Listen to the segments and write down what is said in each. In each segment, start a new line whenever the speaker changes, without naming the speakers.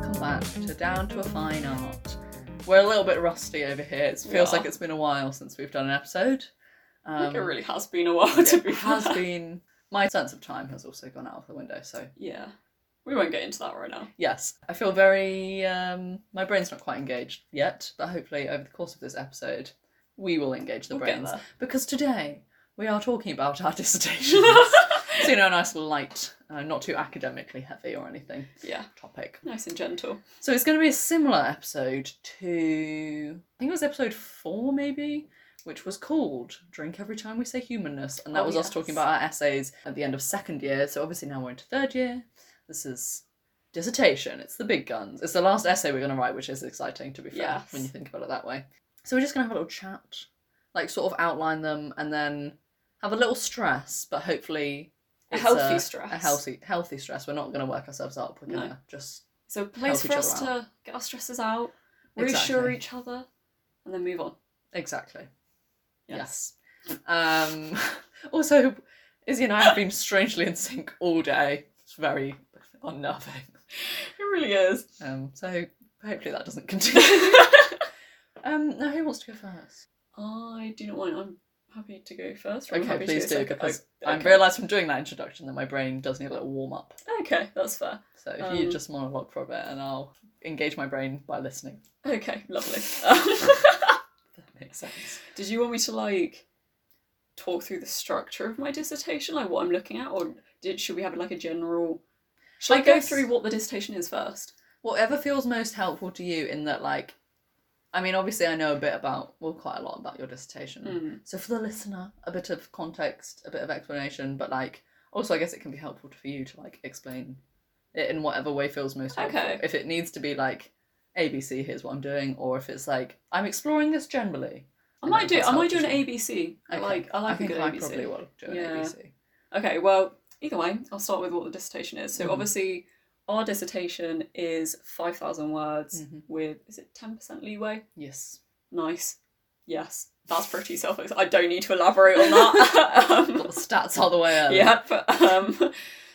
welcome back to Down to a Fine Art. We're a little bit rusty over here. It feels like it's been a while since we've done an episode.
I think it
Um,
really has been a while to
it
be
has
fair.
been. My sense of time has also gone out of the window. So
Yeah. We won't get into that right now.
yes, I feel very. Um, my brain's not quite engaged yet, but hopefully over the course of this episode, we will engage the
We'll
brains
there.
because today we are talking about our dissertations. so you know, a nice light, uh, not too academically heavy or anything
yeah.
topic.
Nice and gentle.
So it's going to be a similar episode to I think it was episode four maybe, which was called "Drink Every Time We Say Humanness," and that
Oh,
was us talking about our essays at the end of second year. So obviously now we're into third year. This is dissertation. It's the big guns. It's the last essay we're going to write, which is exciting to be fair
Yes.
when you think about it that way. So we're just going to have a little chat, like sort of outline them, and then have a little stress, but hopefully.
A healthy stress.
A healthy, healthy stress. We're not going to work ourselves up. We're
No.
going to just
So a place for us to get our stresses out, reassure
Exactly.
each other, and then move on.
Exactly.
Yes.
Yes. Um, also, Izzy and I have been strangely in sync all day. It's very unnerving.
It really is.
Um, so hopefully that doesn't continue. um, now who wants to go first?
I do not mind. I'm happy to go first. or I'm
Okay,
happy
please
go
do because
Oh,
I
okay.
realised from doing that introduction that my brain does need a little warm up.
Okay, that's fair.
So if you
Um,
just monologue for a bit, and I'll engage my brain by listening.
Okay, lovely.
That makes sense.
Did you want me to like talk through the structure of my dissertation, like what I'm looking at, or did should we have like a general? Should I,
I
go
guess-
through what the dissertation is first?
Whatever feels most helpful to you in that, like, I mean, obviously I know a bit about, well, quite a lot about your dissertation.
Mm.
So for the listener, a bit of context, a bit of explanation, but like also I guess it can be helpful for you to like explain it in whatever way feels most helpful.
Okay.
If it needs to be like ABC, here's what I'm doing, or if it's like I'm exploring this generally.
I might do. I might do an. ABC. I
Okay.
like. I like
I think
a good
I
ABC.
probably will do an
Yeah.
ABC.
Okay. Well, either way, I'll start with what the dissertation is. So
Mhm.
obviously, our dissertation is five thousand words
Mhm.
with is it ten percent leeway?
Yes.
Nice. Yes, that's pretty self. I don't need to elaborate on that.
Got
um,
the stats all the way early.
Yep. Um,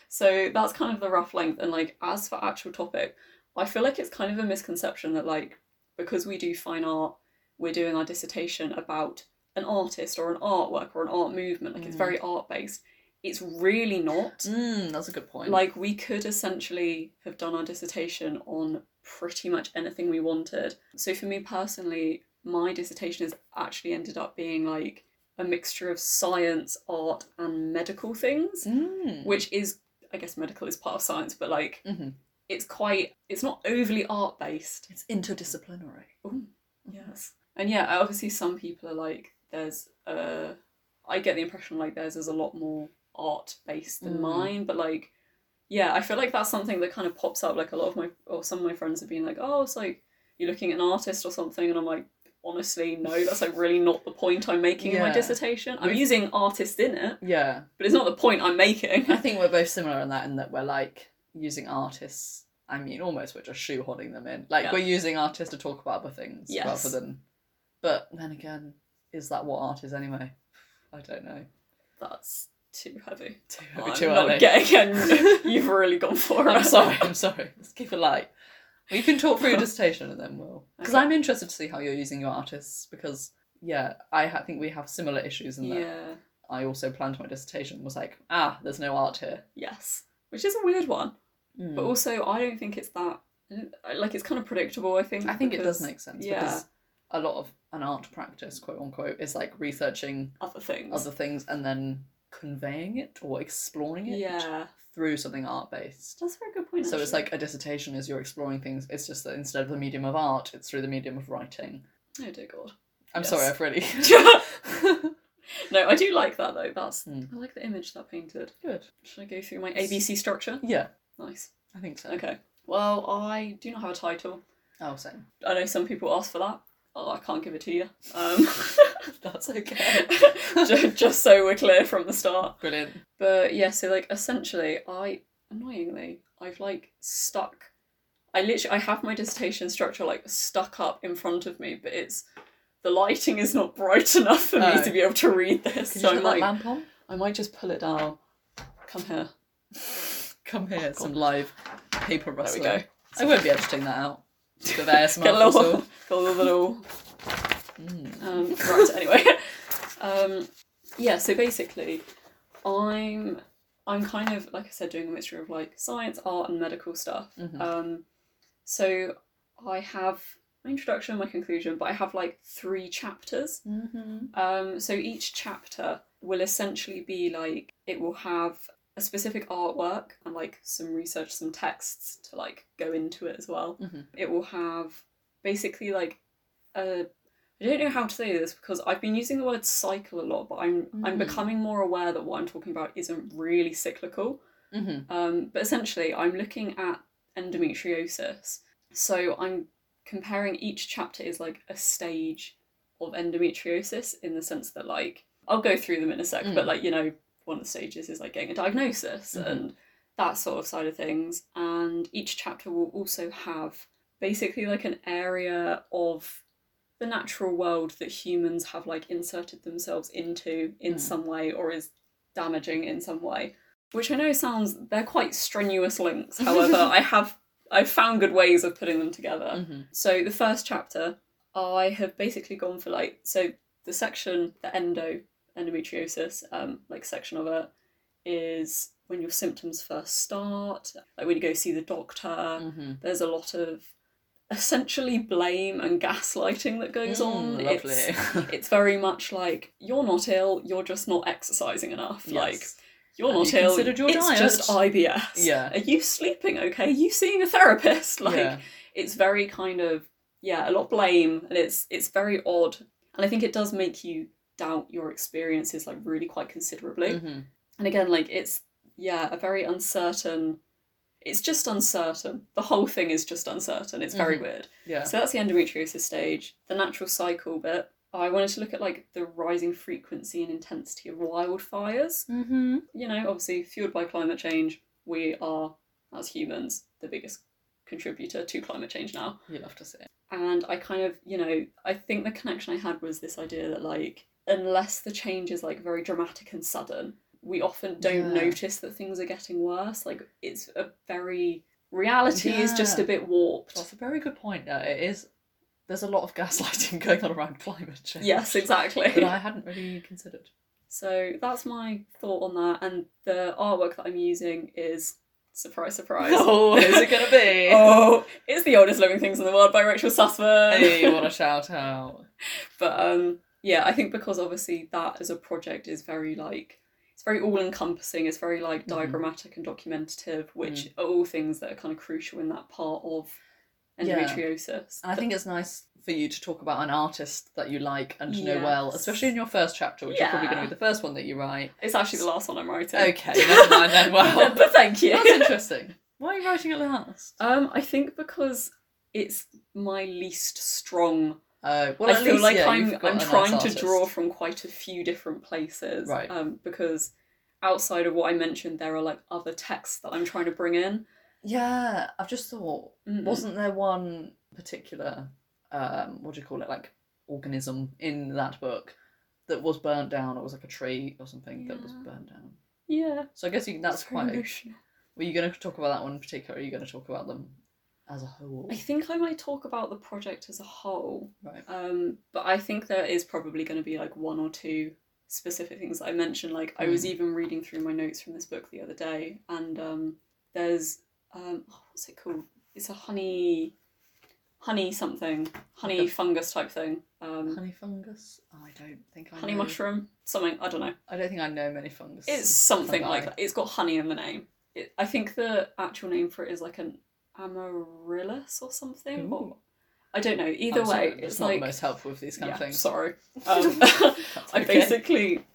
so that's kind of the rough length. And like as for actual topic, I feel like it's kind of a misconception that like because we do fine art, we're doing our dissertation about an artist or an artwork or an art movement. Like it's
Mm.
very art based. It's really not.
Mm, that's a good point.
Like we could essentially have done our dissertation on pretty much anything we wanted. So for me personally, my dissertation has actually ended up being like a mixture of science, art, and medical things,
Mm.
which is I guess medical is part of science, but like
Mhm.
it's quite it's not overly art based.
It's interdisciplinary.
Yes. And yeah, obviously some people are like there's uh I get the impression like theirs is a lot more art based than
Mm.
mine, but like yeah, I feel like that's something that kind of pops up. Like a lot of my or some of my friends have been like, Oh, it's like you're looking at an artist or something and I'm like, honestly, no, that's like really not the point I'm making in my dissertation. I'm
We've-
using artist in it,
Yeah.
but it's not the point I'm making.
I think we're both similar in that, in that we're like using artists. I mean, almost we're just shoehorning them in. Like
Yeah.
we're using artists to talk about other things
Yes.
rather than. But then again, is that what art is anyway? I don't know.
That's too heavy.
Too,
I'm
too
not
early.
getting it. You've really gone for it.
I'm sorry. I'm sorry. Let's keep it light. We can talk through your dissertation and then we'll. Because
Okay.
I'm interested to see how you're using your artists because yeah, I ha- think we have similar issues in that.
Yeah.
I also planned my dissertation was like, ah, there's no art here.
Yes. Which is a weird one.
Mm.
But also, I don't think it's that. Like, it's kind of predictable, I think.
I think it does make sense
yeah.
because a lot of an art practice, quote unquote, is like researching
Other things.
other things and then conveying it or exploring it
Yeah.
through something art based.
That's a very good point.
So it's like a dissertation is you're exploring things. It's just that instead of the medium of art, it's through the medium of writing.
Oh, dear God.
I'm
Yes.
sorry, I've really.
no, I do like that, though. That's.
Hmm.
I like the image that painted.
Good.
Should I go through my ABC structure?
Yeah,
Nice.
I think so.
Okay. Well, I do not have a title.
Oh, same.
I know some people ask for that. Oh, I can't give it to you. Um,
That's okay.
just, just so we're clear from the start.
Brilliant.
But yeah, so like essentially, I annoyingly I've like stuck. I literally I have my dissertation structure like stuck up in front of me, but it's the lighting is not bright enough for
Oh.
me to oh. be able to read this. So
you
I
put that
might
lamp on?
I might just pull it down. Come here.
Come here, some live paper
There we
rustling.
go.
I won't be editing that out. Bit of ASMR
Get a little, got a little.
Mm.
Um, right. Anyway, um, yeah. So basically, I'm I'm kind of like I said, doing a mixture of like science, art, and medical stuff.
Mhm.
Um, so I have my introduction, my conclusion, but I have like three chapters.
Mhm.
Um, so each chapter will essentially be like it will have a specific artwork and like some research, some texts to like go into it as well.
Mhm.
It will have basically like a I don't know how to say this because I've been using the word cycle a lot, but I'm I'm
Mm.
becoming more aware that what I'm talking about isn't really cyclical.
Mhm.
Um, but essentially, I'm looking at endometriosis. So I'm comparing each chapter is like a stage of endometriosis in the sense that like I'll go through them in a sec,
Mm.
but like you know one of the stages is like getting a diagnosis
Mhm.
and that sort of side of things. And each chapter will also have basically like an area of the natural world that humans have like inserted themselves into in
Mm.
some way or is damaging in some way which I know sounds they're quite strenuous links. However, I have I've found good ways of putting them together.
Mhm.
So the first chapter, I have basically gone for like so the section the endo endometriosis um like section of it is when your symptoms first start, like when you go see the doctor.
Mhm.
There's a lot of essentially blame and gaslighting that goes on.
Mm,
It's
lovely.
it's very much like you're not ill, you're just not exercising enough. Like you're not
you
ill.
considered your
it's
diet?
just IBS.
Yeah.
Are you sleeping okay? Are you seeing a therapist? Like
yeah.
it's very kind of yeah, a lot of blame and it's it's very odd. And I think it does make you doubt your experiences like really quite considerably.
Mhm.
And again, like it's yeah, a very uncertain it's just uncertain. The whole thing is just uncertain. It's very
Mhm.
weird.
Yeah.
So that's the endometriosis stage. The natural cycle bit. I wanted to look at like the rising frequency and intensity of wildfires.
Mm-hmm.
You know, obviously fueled by climate change, we are as humans the biggest contributor to climate change now.
You love to see it.
And I kind of, you know, I think the connection I had was this idea that like unless the change is like very dramatic and sudden, we often don't
Yeah.
notice that things are getting worse. Like it's a very reality is just a bit warped.
That's a very good point. Uh, it is. There's a lot of gaslighting going on around climate change.
Yes, exactly.
That I hadn't really considered.
So that's my thought on that. And the artwork that I'm using is surprise, surprise.
Oh, who's it gonna be?
oh, it's the oldest living things in the world by Rachel Sussman.
Hey, what a shout out!
but um, yeah, I think because obviously that as a project is very like it's very all encompassing. It's very like
Mhm.
diagrammatic and documentative, which
Mm.
are all things that are kind of crucial in that part of
Yeah.
endometriosis.
And I think it's nice for you to talk about an artist that you like and to know well, especially in your first chapter, which is probably going to be the first one that you write.
it's actually the last one I'm writing.
Okay, never mind then. Well,
but thank you.
that's interesting. Why are you writing it last?
Um, I think because it's my least strong.
Uh, well,
I feel
least,
like
yeah,
I'm I'm
a nice
trying to draw from quite a few different places.
Right.
Um, because outside of what I mentioned, there are like other texts that I'm trying to bring in.
Yeah, I've just thought,
Mm.
wasn't there one particular, um, what do you call it, like organism in that book that was burnt down, or was like a tree or something that was
Yeah.
burnt down?
Yeah.
So I guess you, that's
it's
quite.
emotional.
Were you going to talk about that one in particular? Or are you going to talk about them as a whole?
I think I might talk about the project as a whole.
Right.
Um, but I think there is probably going to be like one or two specific things that I mentioned. Like I was
Mm.
even reading through my notes from this book the other day, and um, there's um, oh, what's it called? It's a honey, honey something, honey
Like a-
fungus type thing. Um,
Honey fungus? Oh, I don't think I
honey
know.
mushroom, something. I don't know.
I don't think I know many fungus.
It's something
fungi.
like that. It's got honey in the name. It, I think the actual name for it is like an Armillaria or something. Or, I don't know. Either way, it's
it's not
like
the most helpful with these kind
yeah,
of things.
Sorry. Um, I basically,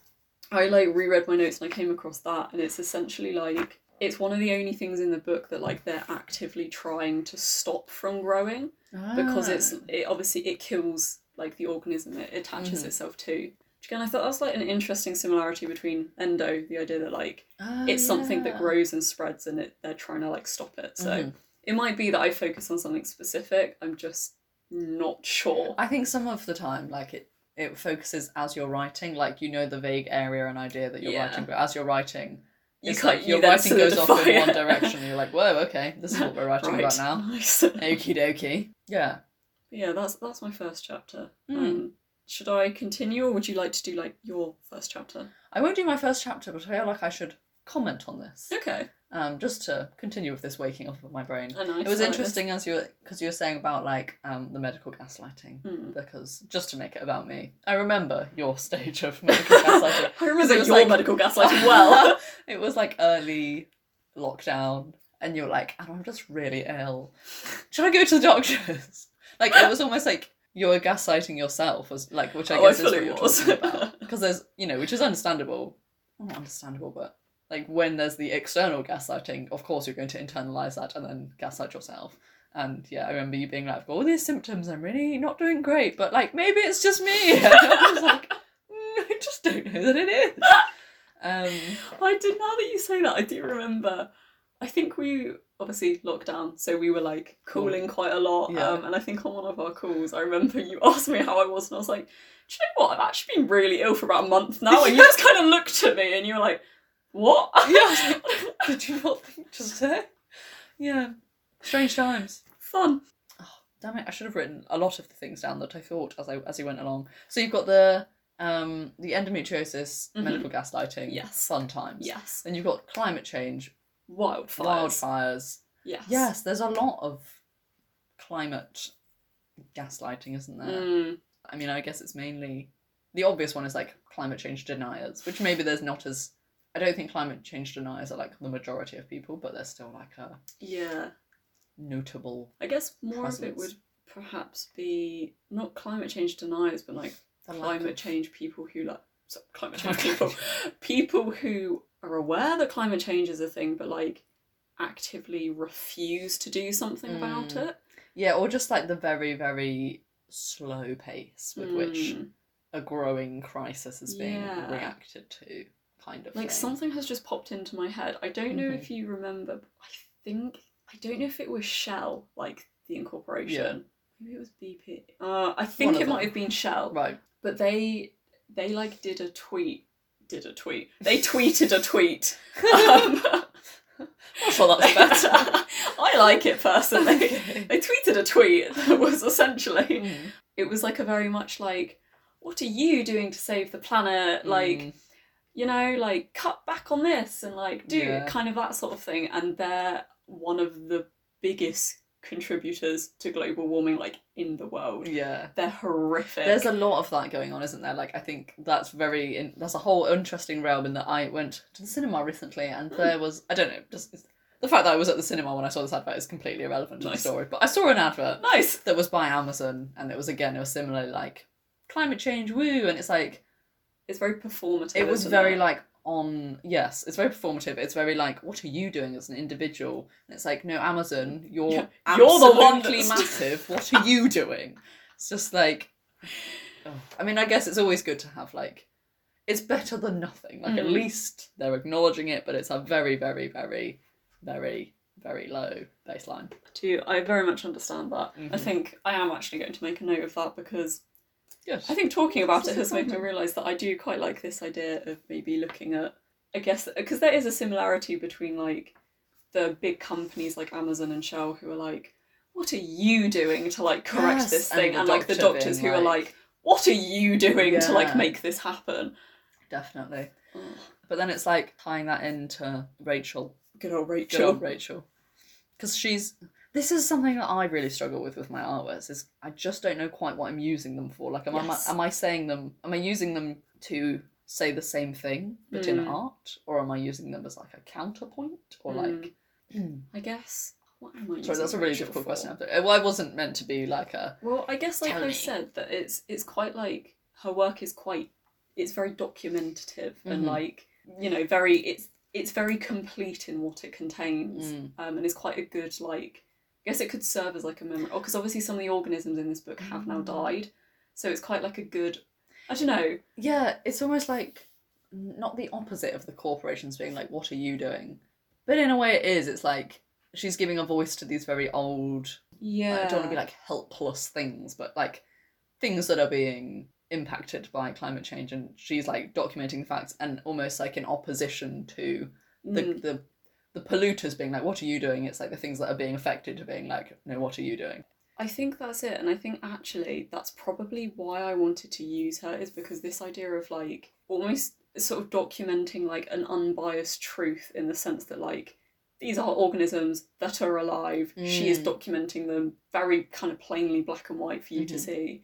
I like reread my notes and I came across that, and it's essentially like it's one of the only things in the book that like they're actively trying to stop from growing because it's
Ah.
it obviously it kills like the organism it attaches
Mhm.
itself to. Which again, I thought that's like an interesting similarity between endo, the idea that like
Ah,
it's something that grows and spreads, and it they're trying to like stop it. So
Mhm.
It might be that I focus on something specific. I'm just not sure.
I think some of the time, like it, it focuses as you're writing. Like you know the vague area and idea that you're
Yeah.
writing, but as you're writing,
You
it's like
you
your writing goes off in one direction. And you're like, whoa, okay, this is what we're writing
right.
about now.
Nice.
Okie dokie. Yeah.
yeah, that's that's my first chapter.
Mm.
Um, should I continue, or would you like to do like your first chapter?
I won't do my first chapter, but I feel like I should comment on this.
Okay.
Um, just to continue with this waking up of my brain.
Nice.
It was
I
interesting as you were because you were saying about like um the medical gaslighting.
Mm.
Because just to make it about me, I remember your stage of medical gaslighting.
I remember your
like-
medical gaslighting well.
it was like early lockdown, and you're like, "Oh, I'm just really ill. Should I go to the doctors? Like it was almost like you were gaslighting yourself, as like which I
Oh, I
guess is what you're talking about. Because there's you know, which is understandable. Not understandable, but like when there's the external gaslighting, of course you're going to internalize that and then gaslight yourself. And yeah, I remember you being like, "I've got all these symptoms, I'm really not doing great, but like maybe it's just me." And I was like, "Mm, I just don't know that it is. Um,
I did. Now that you say that, I do remember. I think we obviously locked down, so we were like calling quite a lot.
Yeah.
Um, and I think on one of our calls, I remember you asked me how I was, and I was like, "Do you know what? I've actually been really ill for about a month now." And you just kind of looked at me, and you were like, "What?"
Yeah, I was Did you not think to say? Yeah. Strange times.
Fun.
Oh, damn it, I should have written a lot of the things down that I thought as I as you went along. So you've got the um the endometriosis,
Mhm.
medical gaslighting,
Yes.
fun times.
Yes.
Then you've got climate change,
Wildfires.
wildfires.
Yes.
Yes, there's a lot of climate gaslighting, isn't there?
Mm,
I mean, I guess it's mainly the obvious one is like climate change deniers, which maybe there's not as I don't think climate change deniers are like the majority of people, but they're still like a
yeah.
notable
I guess more of it would perhaps be not climate change deniers, but like
the
climate
of-
change people who like so, climate change people people who are aware that climate change is a thing but like actively refuse to do something about
Mm.
it
Yeah, or just like the very, very slow pace with which
Mm.
a growing crisis is being
Yeah.
reacted to, kind of
like
thing.
something has just popped into my head i don't know if you remember but i think i don't know if it was shell like the incorporation Yeah. maybe it was bp uh, i think
One
it might have been shell
Right.
but they they like did a tweet did a tweet they tweeted a tweet um,
I'm sure that's better.
I like it personally.
Okay.
They tweeted a tweet that was essentially
Mm.
it was like a very much like, what are you doing to save the planet? Like,
Mm.
You know, like cut back on this and like do
Yeah.
kind of that sort of thing. And they're one of the biggest contributors to global warming, like in the world.
Yeah.
They're horrific.
There's a lot of that going on, isn't there? Like, I think that's very. In, that's a whole interesting realm in that I went to the cinema recently, and
Mm.
there was. I don't know. Just the fact that I was at the cinema when I saw this advert is completely irrelevant to
Nice.
the story. But I saw an advert
nice.
that was by Amazon, and it was again, it was similarly like climate change, woo, and it's like
It's very performative.
it was very
it?
like on yes, it's very performative. It's very like, what are you doing as an individual? And it's like, no, Amazon, you're
Yeah, you're the one that's-
massive. What are you doing? It's just like, oh. I mean, I guess it's always good to have like, it's better than nothing. Like at
Mm.
least they're acknowledging it, but it's a very, very, very, very, very low baseline.
do I very much understand that. I
Mhm.
think I am actually going to make a note of that because
Yes.
I think talking about it
This
has made me realise that I do quite like this idea of maybe looking at, I guess, because there is a similarity between like the big companies like Amazon and Shell who are like, what are you doing to like correct
Yes,
this thing?
the
And, like the doctors who are
like-
like, what are you doing to like make this happen?
Definitely. But then it's like tying that into Rachel
good old
Good
Rachel.
old Rachel. Because she's. This is something that I really struggle with with my artworks. Is I just don't know quite what I'm using them for. Like, am
Yes.
I am I saying them? Am I using them to say the same thing but in
Mm.
art, or am I using them as like a counterpoint, or like?
I guess. What am I
Sorry, that's a really difficult
for?
question. Well, I wasn't meant to be like a.
Well, I guess like I said that it's it's quite like her work is quite it's very documentative and
Mhm.
like you know very it's it's very complete in what it contains
Mm.
um, and is quite a good like I guess it could serve as like a memory because obviously some of the organisms in this book have now
Mm.
died so it's quite like a good I don't know
Yeah, it's almost like not the opposite of the corporations being like, "What are you doing?" But in a way, it is. It's like she's giving a voice to these very old
yeah
I don't want to be like helpless things, but like things that are being impacted by climate change, and she's like documenting the facts and almost like in opposition to the
Mm.
the the polluters being like, "What are you doing?" It's like the things that are being affected are being like, "No, what are you doing?"
I think that's it, and I think actually that's probably why I wanted to use her is because this idea of like almost sort of documenting like an unbiased truth in the sense that like these are organisms that are alive. She is
Mm.
documenting them very kind of plainly black and white for you to
Mhm.
see.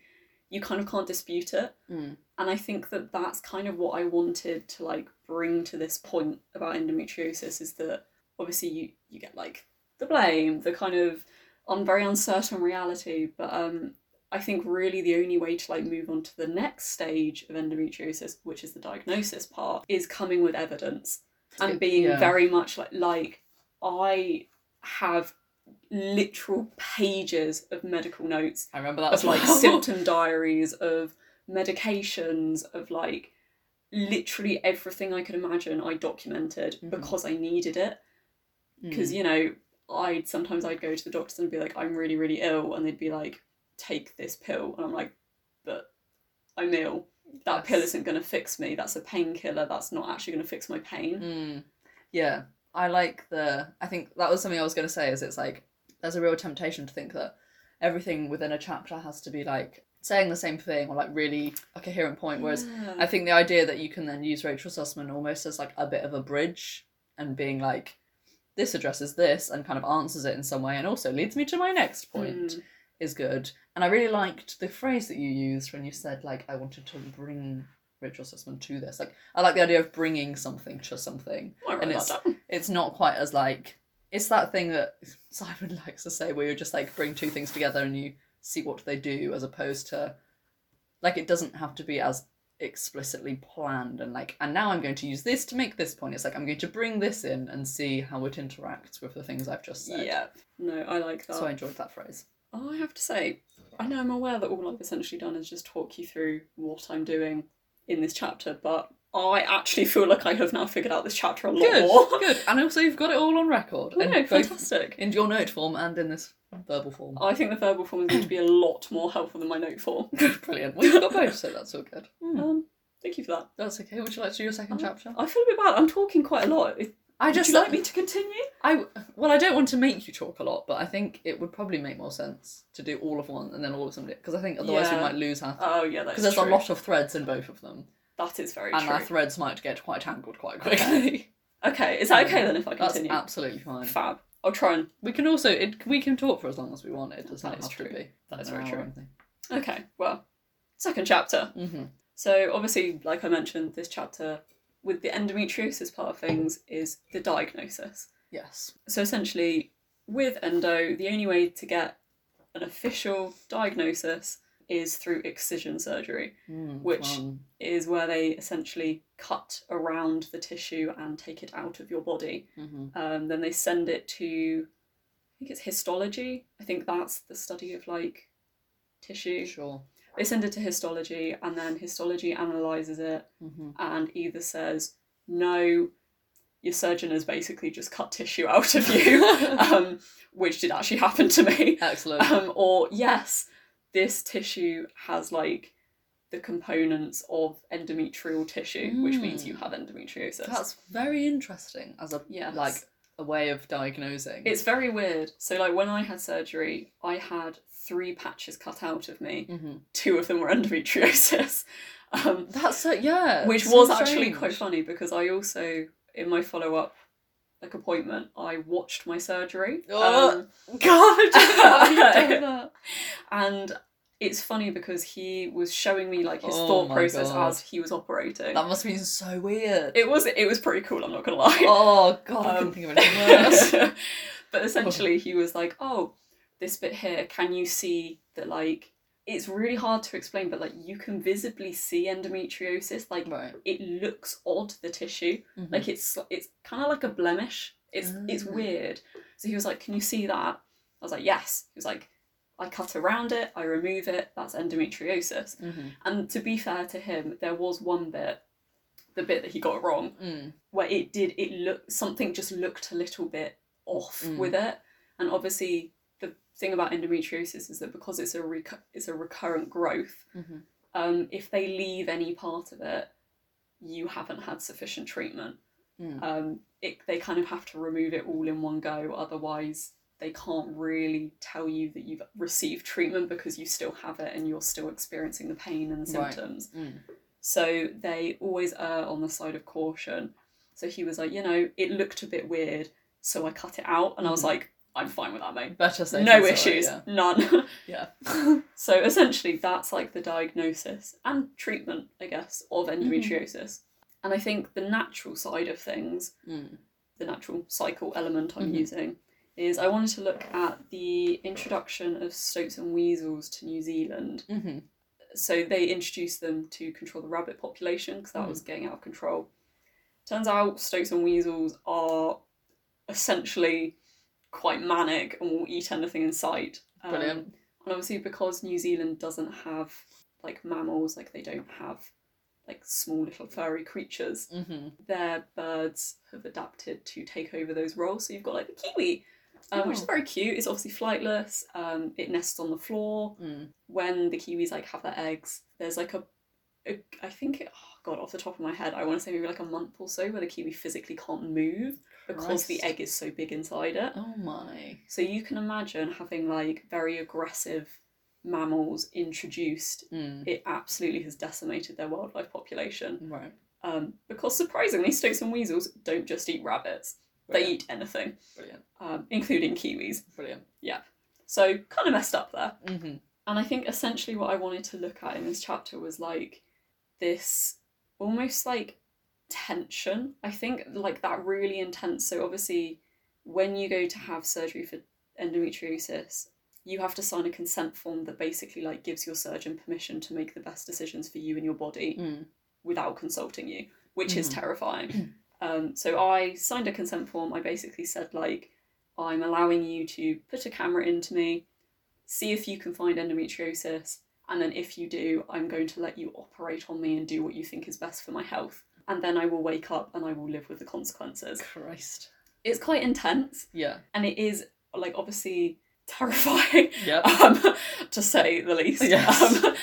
You kind of can't dispute it.
Mm.
And I think that that's kind of what I wanted to like bring to this point about endometriosis is that obviously you you get like the blame, the kind of on very uncertain reality, but um I think really the only way to like move on to the next stage of endometriosis, which is the diagnosis part, is coming with evidence and being
yeah.
very much like like I have literal pages of medical notes
I remember that
of like
well.
symptom diaries of medications of like literally everything I could imagine I documented
Mhm.
because I needed it because
Mm.
you know I'd sometimes I'd go to the doctors and be like I'm really really ill and they'd be like take this pill and I'm like but I'm ill that pill isn't going to fix me that's a painkiller that's not actually going to fix my pain
Mm. Yeah, I like the. I think that was something I was going to say. Is it's like there's a real temptation to think that everything within a chapter has to be like saying the same thing or like really a coherent point. Whereas
Yeah.
I think the idea that you can then use Rachel Sussman almost as like a bit of a bridge and being like, this addresses this and kind of answers it in some way and also leads me to my next point
Mm.
is good. And I really liked the phrase that you used when you said like I wanted to bring Rachel Sussman to this. Like I like the idea of bringing something to something. And it's- It's not quite as like it's that thing that Simon likes to say where you just like bring two things together and you see what they do as opposed to like it doesn't have to be as explicitly planned and like and now I'm going to use this to make this point. It's like I'm going to bring this in and see how it interacts with the things I've just said.
yeah no I like that
So I enjoyed that phrase.
I have to say, I know I'm aware that all I've essentially done is just talk you through what I'm doing in this chapter, but I actually feel like I have now figured out this chapter a lot
Good,
more.
good. And also you've got it all on record. And
no, fantastic.
in your note form and in this verbal form.
I think the verbal form is going to be a lot more helpful than my note form.
Brilliant. Well, you've got both, so that's all good. Hmm.
Um, thank you for that.
That's okay. Would you like to do your second
Oh.
chapter?
I feel a bit bad. I'm talking quite a lot. Would
I just
you like me to continue?
I well, I don't want to make you talk a lot, but I think it would probably make more sense to do all of one and then all of somebody because I think otherwise we might lose half.
Oh yeah, that's
Because there's
true.
a lot of threads in both of them,
That is very true.
and
true.
our threads might get quite tangled quite quickly.
Okay, is that okay then if I continue?
That's absolutely fine.
Fab. I'll try and.
We can also it, we can talk for as long as we want. It doesn't
That is
have
true.
to be.
That is very true. Okay, well, second chapter.
Mhm.
So obviously, like I mentioned, this chapter with the endometriosis part of things is the diagnosis.
Yes.
So essentially, with endo, the only way to get an official diagnosis is through excision surgery,
Mm,
Which-
fun.
is where they essentially cut around the tissue and take it out of your body.
Mhm.
Um, then they send it to, I think it's histology. I think that's the study of like tissue.
Sure.
They send it to histology, and then histology analyzes it
hmm
and either says no your surgeon has basically just cut tissue out of you um, which did actually happen to me
Excellent.
um, or yes this tissue has like the components of endometrial tissue which means
Mm.
you have endometriosis
That's very interesting as a
yes
like a way of diagnosing.
it's very weird so like when i had surgery i had three patches cut out of me
hmm
two of them were endometriosis um,
That's so yeah.
which
so
was actually quite funny because I also in my follow up like appointment I watched my surgery.
Oh.
Um,
God, that.
and it's funny because he was showing me like his
Oh
thought process
God.
as he was operating.
That must have been so weird.
It was it was pretty cool. I'm not gonna lie.
oh god, I
Um,
couldn't think of anything worse.
but essentially, he was like, "Oh, this bit here. Can you see that? Like, it's really hard to explain, but like, you can visibly see endometriosis. Like,
right.
it looks odd. The tissue,
Mhm.
like it's it's kind of like a blemish. It's it's
Ah.
weird. So he was like, "Can you see that?" I was like, "Yes." He was like, "I cut around it. I remove it. That's endometriosis."
Mhm.
And to be fair to him, there was one bit, the bit that he got wrong,
Mm.
where it did it look something just looked a little bit off
Mm.
with it. And obviously, thing about endometriosis is that because it's a rec- it's a recurrent growth,
Mhm.
um, if they leave any part of it, you haven't had sufficient treatment.
Mm.
Um, it, they kind of have to remove it all in one go, otherwise they can't really tell you that you've received treatment because you still have it and you're still experiencing the pain and the
Right.
symptoms.
Mm.
So they always err on the side of caution. So he was like, you know, it looked a bit weird, so I cut it out, and I was
Mhm.
like, I'm fine with that, mate.
Better safe
no
than sorry,
issues,
yeah.
none.
Yeah.
so essentially, that's like the diagnosis and treatment, I guess, of
Mm-hmm.
endometriosis. And I think the natural side of things,
Mm.
the natural cycle element I'm
Mhm.
using, is I wanted to look at the introduction of stoats and weasels to New Zealand.
hmm
So they introduced them to control the rabbit population because that
Mm.
was getting out of control. Turns out stoats and weasels are essentially quite manic and will eat anything in sight. Um,
Brilliant.
and obviously, because New Zealand doesn't have like mammals, like they don't have like small little furry creatures,
hmm
their birds have adapted to take over those roles. So you've got like the kiwi, um, which is
Oh.
very cute. It's obviously flightless. Um, it nests on the floor.
Mm.
When the kiwis like have their eggs, there's like a, a I think it, oh god, off the top of my head, I want to say maybe like a month or so where the kiwi physically can't move because the egg is so big inside it.
Oh my.
So you can imagine having like very aggressive mammals introduced.
Mm.
It absolutely has decimated their wildlife population.
Right.
Um, because surprisingly, stoats and weasels don't just eat rabbits; they eat anything,
Brilliant.
um, including kiwis.
Brilliant. Yeah.
So kind of messed up there.
hmm
And I think essentially what I wanted to look at in this chapter was like this almost like tension. I think like that really intense. So obviously, when you go to have surgery for endometriosis, you have to sign a consent form that basically like gives your surgeon permission to make the best decisions for you and your body
Mm.
without consulting you, which is
Mhm.
terrifying. um, so I signed a consent form. I basically said like, I'm allowing you to put a camera into me, see if you can find endometriosis, and then if you do, I'm going to let you operate on me and do what you think is best for my health. And then I will wake up and I will live with the consequences.
Christ.
It's quite intense,
Yeah.
and it is like obviously terrifying
Yep.
um, to say the least.
Yes.
Um,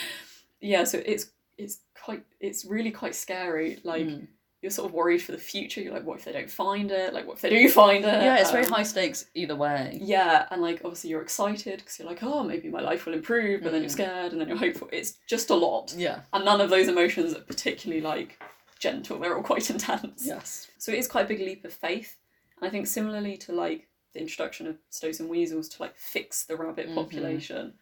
yeah, so it's it's quite it's really quite scary. Like
Mm.
you're sort of worried for the future. You're like, what if they don't find it? Like, what if they do find it?
yeah, it's very
Um,
high stakes either way.
Yeah, and like obviously you're excited because you're like, oh, maybe my life will improve, but then you're
Mm.
scared, and then you're hopeful. It's just a lot,
Yeah.
and none of those emotions are particularly like gentle. They're all quite intense.
Yes.
So it is quite a big leap of faith. And I think similarly to like the introduction of stoats and weasels to like fix the rabbit
Mhm.
population,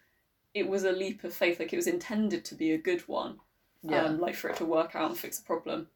it was a leap of faith. Like it was intended to be a good one.
Yeah.
Um, like for it to work out and fix a problem.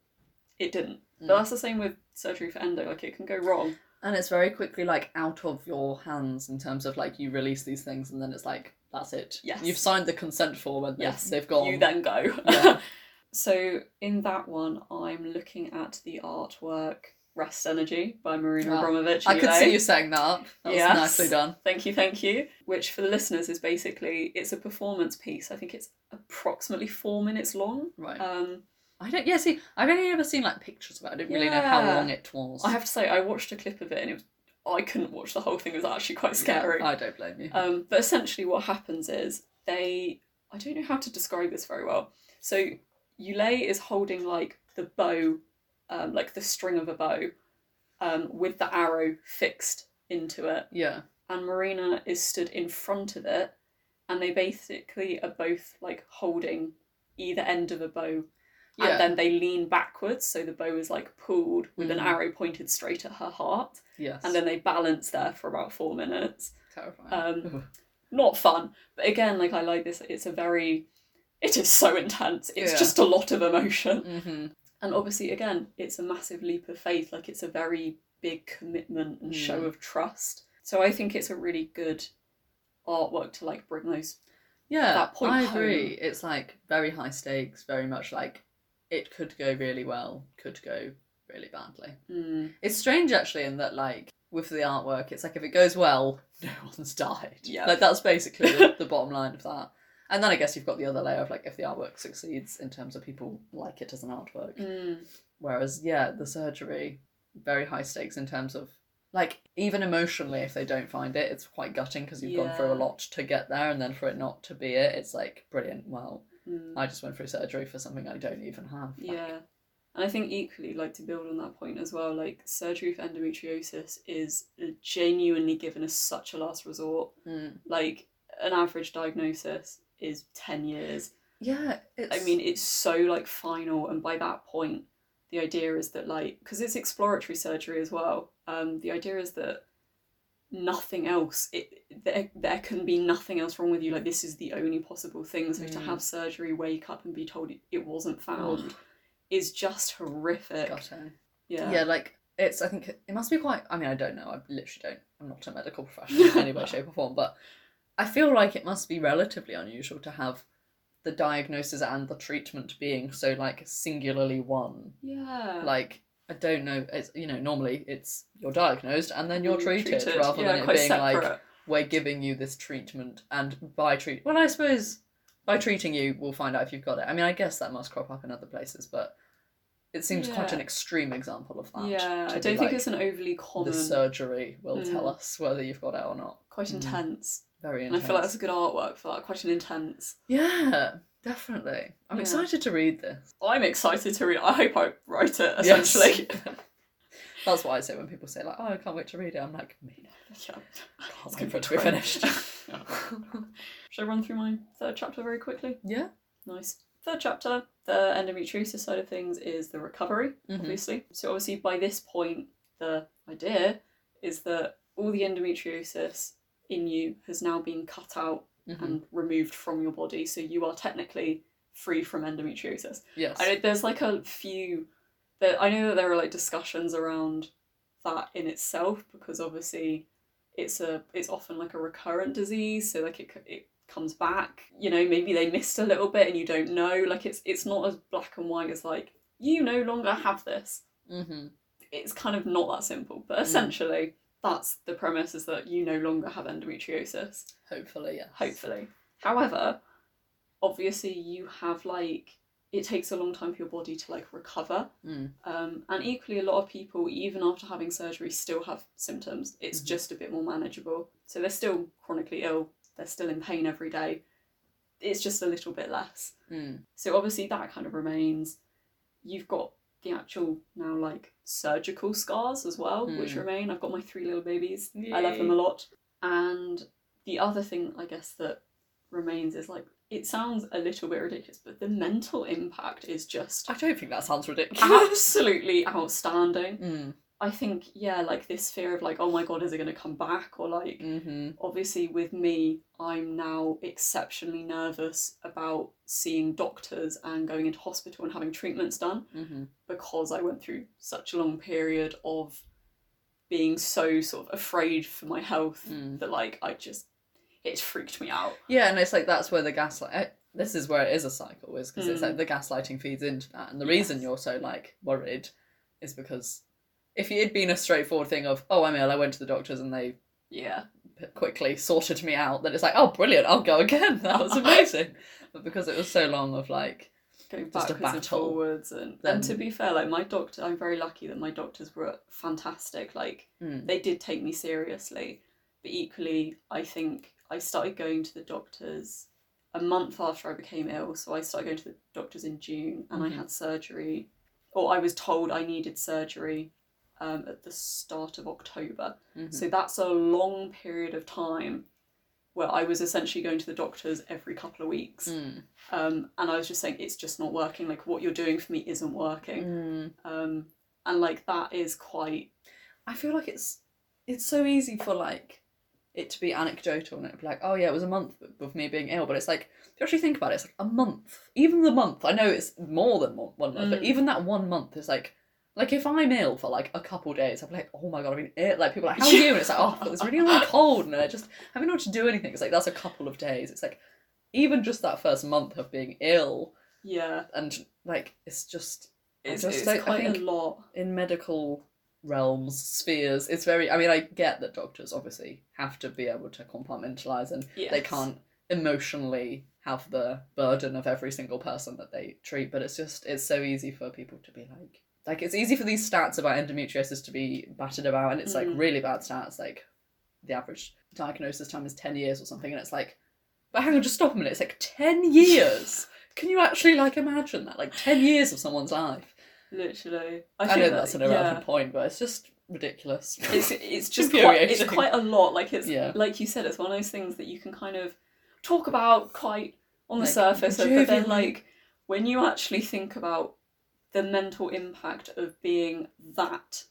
It didn't.
Mm.
But that's the same with surgery for endo. Like it can go wrong.
And it's very quickly like out of your hands in terms of like you release these things and then it's like that's it.
Yes.
You've signed the consent form and they've,
Yes.
they've gone.
You then go.
Yeah.
so in that one, I'm looking at the artwork Rest Energy by Marina
Ah,
Abramovich.
I could
UA.
see you saying that. That was nicely done.
Thank you, thank you. Which for the listeners is basically it's a performance piece. I think it's approximately four minutes long.
Right.
Um,
I don't. Yeah. See, I've only ever seen like pictures of it. I didn't really know how long it was.
I have to say I watched a clip of it and it was I couldn't watch the whole thing. It was actually quite scary.
Yeah, I don't blame you.
Um, but essentially, what happens is they. I don't know how to describe this very well. So Ulay is holding like the bow, um, like the string of a bow, um, with the arrow fixed into it,
yeah.
and Marina is stood in front of it, and they basically are both like holding either end of a bow.
Yeah.
And then they lean backwards, so the bow is like pulled with an
Mhm.
arrow pointed straight at her heart,
yes.
and then they balance there for about four minutes
terrifying.
um, not fun. But again, like I like this. It's a very, it is so intense. It's
Yeah.
just a lot of emotion,
hmm
and obviously, again, it's a massive leap of faith. Like it's a very big commitment and show
Mm.
of trust. So I think it's a really good artwork to like bring those.
Yeah,
that point
I
home.
agree. It's like very high stakes. Very much like it could go really well, could go really badly.
Mm,
It's strange actually in that like with the artwork, it's like if it goes well, no one's died.
Yeah.
Like that's basically the, the bottom line of that. And then I guess you've got the other layer of like if the artwork succeeds in terms of people like it as an artwork.
mm,
Whereas yeah, the surgery, very high stakes in terms of like even emotionally if they don't find it, it's quite gutting because you've gone through a lot to get there and then for it not to be it, it's like brilliant. Well,
mm.
I just went through surgery for something I don't even have. Like,
yeah. And I think equally, like to build on that point as well, like surgery for endometriosis is genuinely given as such a last resort.
Mm.
Like an average diagnosis is ten years.
Yeah, it's.
I mean, it's so like final, and by that point, the idea is that like because it's exploratory surgery as well. Um, the idea is that nothing else it there, there can be nothing else wrong with you like this is the only possible thing so to
Mm.
have surgery wake up and be told it- wasn't found is just horrific
gutting.
yeah
Yeah. like it's. I think it must be quite. I mean, I don't know. I literally don't. I'm not a medical professional in any way, shape, or form. But I feel like it must be relatively unusual to have the diagnosis and the treatment being so like singularly one.
yeah
Like I don't know. It's you know normally it's you're diagnosed and then you're
Mm,
treated, rather
yeah,
than it being like we're giving you this treatment and by treat. Well, I suppose by treating you, we'll find out if you've got it. I mean, I guess that must crop up in other places, but it seems quite an extreme example of that.
yeah i don't think
like,
it's an overly common
the surgery will
Mm.
tell us whether you've got it or not.
quite
Mm.
Intense
Very
and i feel like that's a good artwork for that quite an intense
Yeah, definitely. I'm
Yeah.
excited to read this.
i'm excited to read i hope i write it essentially
Yes. That's what I say when people say like, "Oh, I can't wait to read it." I'm like, "Me
yeah.
can't wait for it to be finished."
Should I run through my third chapter very quickly?
yeah.
Nice. Third chapter, the endometriosis side of things is the recovery,
Mhm.
obviously. So, obviously, by this point, the idea is that all the endometriosis in you has now been cut out
Mhm.
and removed from your body. So, you are technically free from endometriosis.
Yes.
I there's like a few that I know that there are like discussions around that in itself because obviously it's a it's often like a recurrent disease so like it it comes back you know maybe they missed a little bit and you don't know like it's it's not as black and white as like you no longer have this
mm-hmm.
it's kind of not that simple but essentially that's the premise is that you no longer have endometriosis
Hopefully, yes.
hopefully. However, obviously you have like it takes a long time for your body to like recover.
Mm.
Um, and equally, a lot of people, even after having surgery, still have symptoms. It's
Mhm.
just a bit more manageable. So they're still chronically ill. They're still in pain every day. It's just a little bit less.
Mm.
So obviously that kind of remains. You've got the actual now like surgical scars as well, which
Hmm.
remain. I've got my three little babies. I love them a lot. And the other thing I guess that remains is like it sounds a little bit ridiculous, but the mental impact is just
I don't think that sounds ridiculous.
absolutely outstanding.
mm.
I think, yeah, like this fear of like, oh my god, is it gonna come back? Or like
Mm-hmm.
obviously with me i'm now exceptionally nervous about seeing doctors and going into hospital and having treatments done
Mm-hmm.
because i went through such a long period of being so sort of afraid for my health
Mm.
that like i just it freaked me out
Yeah, and it's like that's where the gaslight. eh, This is where it is a cycle, is because it's
Mm.
like the gaslighting feeds into that, and the reason you're so like worried is because if it had been a straightforward thing of oh I'm ill, I went to the doctors and they
yeah
quickly sorted me out, then it's like oh brilliant, I'll go again. That was amazing. but because it was so long of like
going backwards and forwards and
Then-
and to be fair like my doctor i'm very lucky that my doctors were fantastic like
mm,
they did take me seriously, but equally, I think I started going to the doctors a month after I became ill. So I started going to the doctors in June, and
Mhm.
I had surgery, or I was told I needed surgery um, at the start of October.
mhm.
So that's a long period of time where I was essentially going to the doctors every couple of weeks.
Mm,
Um, and I was just saying, it's just not working. Like, what you're doing for me isn't working.
mm.
Um, and like, that is quite.
I feel like it's it's so easy for like it to be anecdotal and it'd be like, oh yeah, it was a month of me being ill, but it's like if you actually think about it, it's like a month. Even the month, I know it's more than one, month, but
Mm.
even that one month is like like if I'm ill for like a couple days, I'm like, oh my god, I've been ill. Like people are like, how are you? And it's like, oh, I've got really annoying cold, and I just haven't know what to do anything. It's like that's a couple of days. It's like even just that first month of being ill,
Yeah,
and like it's just
it's,
just
it's
I
quite a lot.
in medical realms spheres it's very i mean i get that doctors obviously have to be able to compartmentalize and they can't emotionally have the burden of every single person that they treat but it's just it's so easy for people to be like like it's easy for these stats about endometriosis to be battered about and it's like
Mm.
really bad stats like the average diagnosis time is 10 years or something and it's like but hang on just stop a minute it's like 10 years can you actually like imagine that like 10 years of someone's life
literally.
I,
think
know
that-
that's an
yeah.
irrelevant point, but it's just ridiculous.
it's it's just quite, it's quite a lot. Like it's
Yeah.
like you said, it's one of those things that you can kind of talk about quite on the
Like,
surface, but then like when you actually think about the mental impact of being that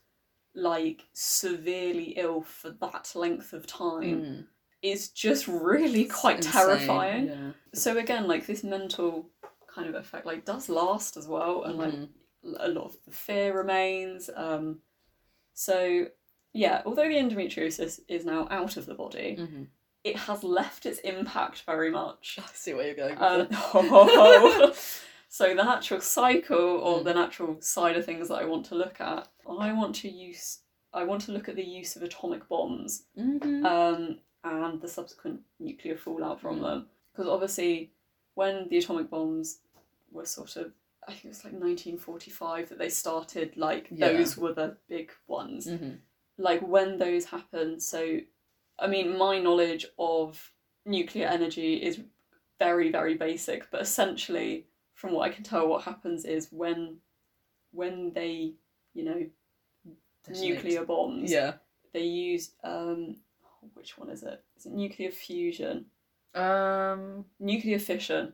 like severely ill for that length of time
Mm.
is just really quite
insane,
terrifying.
Yeah.
So again, like this mental kind of effect like does last as well, and like
Mhm.
a lot of the fear remains. Um, so yeah, although the endometriosis is now out of the body,
Mhm.
it has left its impact very much.
I see where you're going.
Um,
it.
so the natural cycle or
Mm.
the natural side of things that I want to look at, I want to use. I want to look at the use of atomic bombs
Mhm.
um, and the subsequent nuclear fallout from
Mm.
them. Because obviously, when the atomic bombs were sort of, I think it was like 1945 that they started, like,
Yeah.
those were the big ones.
Mhm.
Like, when those happened, so, I mean, my knowledge of nuclear energy is very, very basic, but essentially, from what I can tell, what happens is when when they, you know,
Detonate.
nuclear bombs,
Yeah.
they use um which one is it? Is it nuclear fusion?
Um,
Nuclear fission.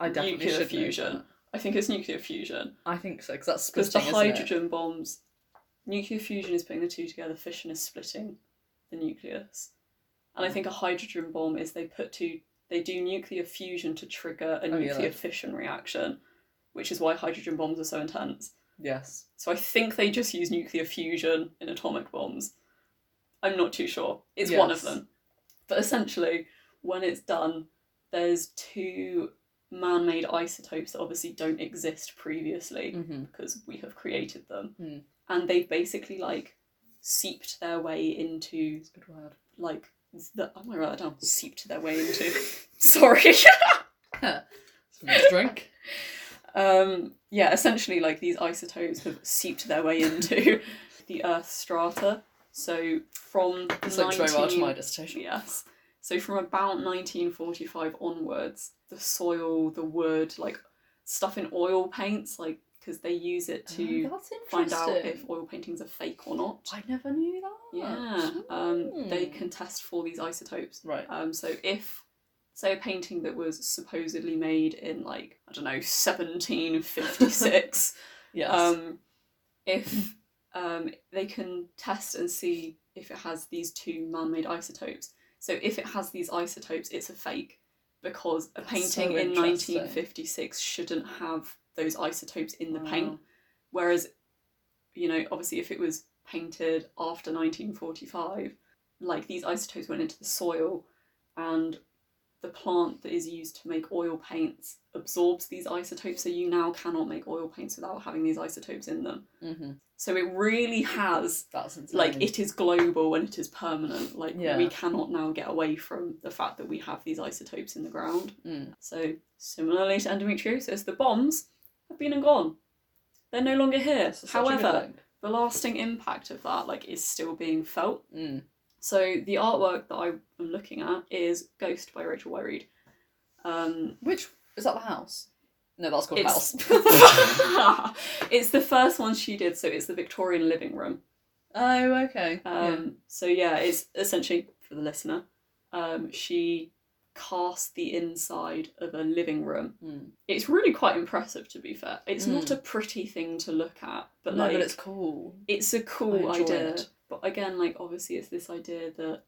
I definitely
Nuclear fusion. I think it's nuclear fusion.
I think so because that's
Because the
splitting, isn't it?
hydrogen bombs nuclear fusion is putting the two together, fission is splitting the nucleus. And I think a hydrogen bomb is they put two they do nuclear fusion to trigger a
Oh, yeah,
nuclear fission reaction, which is why hydrogen bombs are so intense.
Yes.
So I think they just use nuclear fusion in atomic bombs. I'm not too sure. It's one of
Yes.
them. But essentially, when it's done, there's two man made isotopes that obviously don't exist previously
hmm
because we have created them.
Mm.
And they've basically like seeped their way into
good word.
like the I might write that down. Seeped their way into sorry.
Drink.
um yeah, essentially like these isotopes have seeped their way into the Earth strata. So from
This looks very well to
19
my dissertation.
Yes. So from about 1945 onwards, the soil, the wood, like stuff in oil paints, like because they use it to
Oh,
find out if oil paintings are fake or not.
I never knew that.
Yeah. Um, they
Hmm.
can test for these isotopes.
Right.
Um, so if say a painting that was supposedly made in like I don't know 1756,
Yes.
um, if um, they can test and see if it has these two man-made isotopes. So if it has these isotopes, it's a fake because a
That's
painting
so
in 1956 shouldn't have those isotopes in the
Wow.
paint. Whereas, you know, obviously if it was painted after 1945, like these isotopes went into the soil and the plant that is used to make oil paints absorbs these isotopes, so you now cannot make oil paints without having these isotopes in them.
hmm
So it really has
That's insane.
like it is global and it is permanent. Like
Yeah.
we cannot now get away from the fact that we have these isotopes in the ground.
Mm.
So similarly to endometriosis, the bombs have been and gone. They're no longer here.
Such
However, the lasting impact of that like is still being felt.
Mm.
So the artwork that I am looking at is Ghost by Rachel Whiteread. Um,
Which is that the house? No, that's called
It's-
house.
it's the first one she did, so it's the Victorian living room.
oh, okay.
Um, So yeah, it's essentially for the listener. Um, she cast the inside of a living room.
Mm.
It's really quite impressive, to be fair. It's not
Mm.
a pretty thing to look at, but
no,
like
but it's cool.
it's a cool idea.
it.
But again, like obviously, it's this idea that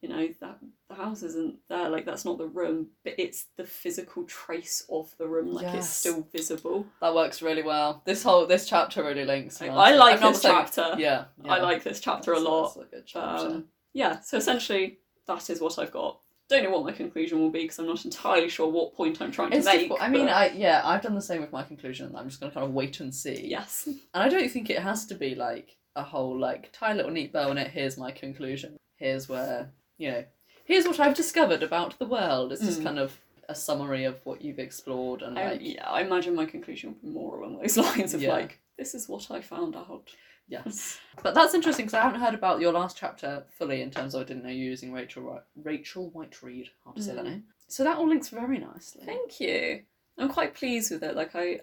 you know that the house isn't there. Like that's not the room, but it's the physical trace of the room. Like it's still visible.
That works really well. This whole this chapter really links.
I. I like
I'm
this
saying-
chapter.
Yeah,
I like this chapter a lot.
that's a chapter.
Um, yeah, so essentially, that is what I've got. Don't know what my conclusion will be because I'm not entirely sure what point I'm trying
it's
to make.
difficult. I mean,
but-
I yeah, I've done the same with my conclusion. I'm just gonna kind of wait and see.
yes,
And I don't think it has to be like a whole like tie a little neat bow on it. Here's my conclusion. Here's where you know. Here's what I've discovered about the world. It's just
Mm.
kind of a summary of what you've explored and
I,
like
yeah, I imagine my conclusion will be more along those lines of
Yeah.
like, this is what I found out.
Yes. But that's interesting because I haven't heard about your last chapter fully in terms of I didn't know you were using Rachel Rachel Whiteread. Hard to say that
Mm.
name. So that all links very nicely.
Thank you. I'm quite pleased with it. Like I,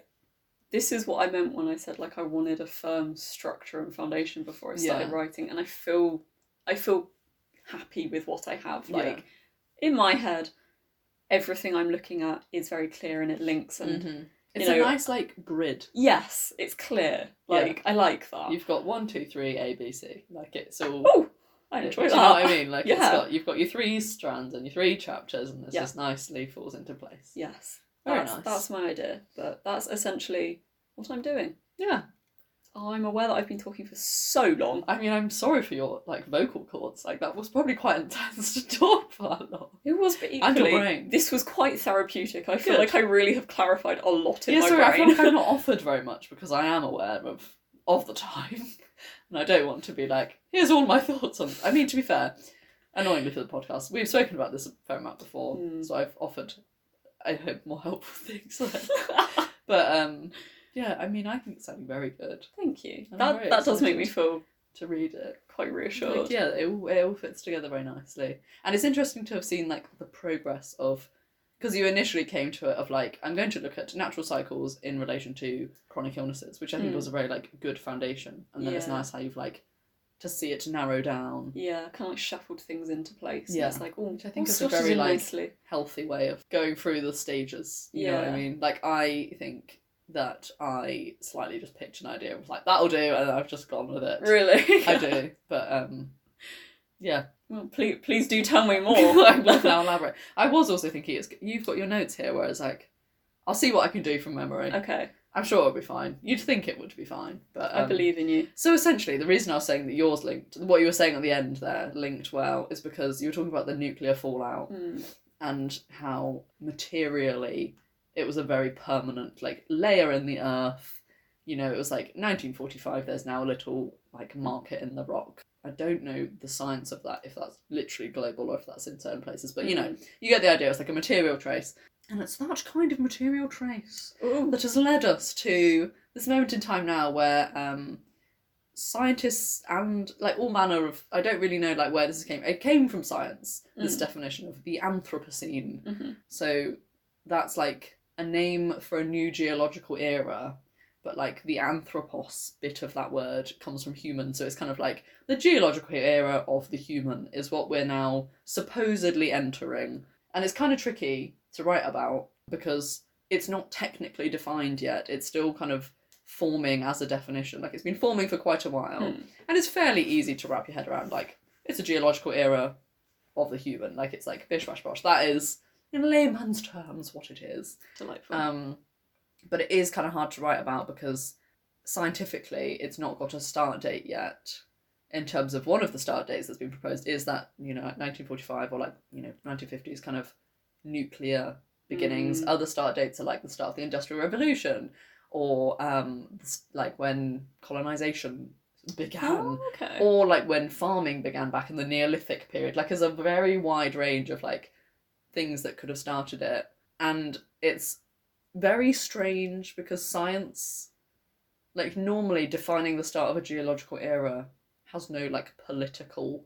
this is what I meant when I said like I wanted a firm structure and foundation before I started
Yeah.
writing, and I feel I feel happy with what I have.
Yeah.
Like in my head, everything I'm looking at is very clear and it links and
Mm-hmm. It's
you
a nice like grid.
yes, it's clear.
Yeah.
Like I like that.
You've got one, two, three, A, B, C. Like it's all.
Oh, I enjoy
you
that.
know what I mean? Like it's
Yeah.
got you've got your three strands and your three chapters, and this
Yeah.
just nicely falls into place.
Yes,
Very
that's,
nice.
that's my idea. But that's essentially what I'm doing.
Yeah.
I'm aware that I've been talking for so long.
I mean, I'm sorry for your like vocal cords. Like that was probably quite intense to talk for that long.
It was, but
And your
equally,
brain.
this was quite therapeutic. I feel
Good.
like I really have clarified a lot in
yeah,
my
sorry, I feel like I've not offered very much because I am aware of of the time, and I don't want to be like, here's all my thoughts on. I mean, to be fair, annoyingly for the podcast, we've spoken about this a fair amount before,
Mm.
so I've offered, I hope, more helpful things. but um, yeah, I mean, I think it's sounding very good
Thank you.
I'm
That that does make me feel
to read it.
quite reassured.
Like, yeah, it all, it all fits together very nicely, and it's interesting to have seen like the progress of because you initially came to it of like I'm going to look at natural cycles in relation to chronic illnesses, which I think
Mm.
was a very like good foundation, and then it's nice how you've like to see it narrow down,
Yeah, kind of like shuffled things into place.
Yeah.
Yeah, it's like oh,
Which I think is a very, like,
nicely.
healthy way of going through the stages. You know what I mean? Like I think that I slightly just picked an idea, and was like that'll do, and I've just gone with it.
Really,
I do, but um, yeah.
Well, please, please do tell me more.
I will now elaborate. I was also thinking it's you've got your notes here, whereas like I'll see what I can do from memory.
okay,
I'm sure it'll be fine. You'd think it would be fine, but
I
um,
believe in you.
So essentially, the reason I was saying that yours linked, what you were saying at the end there, linked well, is because you were talking about the nuclear fallout
Mm.
and how materially it was a very permanent like layer in the earth. You know, it was like 1945. There's now a little like market in the rock. I don't know the science of that, if that's literally global or if that's in certain places, but you know,
Mm.
you get the idea. It's like a material trace, and it's that kind of material trace
Ooh.
that has led us to this moment in time now where um, scientists and like all manner of I don't really know like where this came. It came from science. This
Mm.
definition of the Anthropocene.
Mhm.
So that's like a name for a new geological era. But like the anthropos bit of that word comes from human, so it's kind of like the geological era of the human is what we're now supposedly entering. And it's kind of tricky to write about because it's not technically defined yet. It's still kind of forming as a definition. Like it's been forming for quite a while.
Hmm.
And it's fairly easy to wrap your head around. Like it's a geological era of the human. Like it's like bish bash bosh. That is, in layman's terms, what it is.
Delightful.
Um, but it is kind of hard to write about because scientifically it's not got a start date yet. In terms of one of the start dates that's been proposed is that you know 1945 or like you know 1950s kind of nuclear beginnings.
Mm.
Other start dates are like the start of the Industrial Revolution or um like when colonization began
oh, okay.
or like when farming began back in the Neolithic period. Like, there's a very wide range of like things that could have started it, and it's very strange because science, like normally defining the start of a geological era, has no like political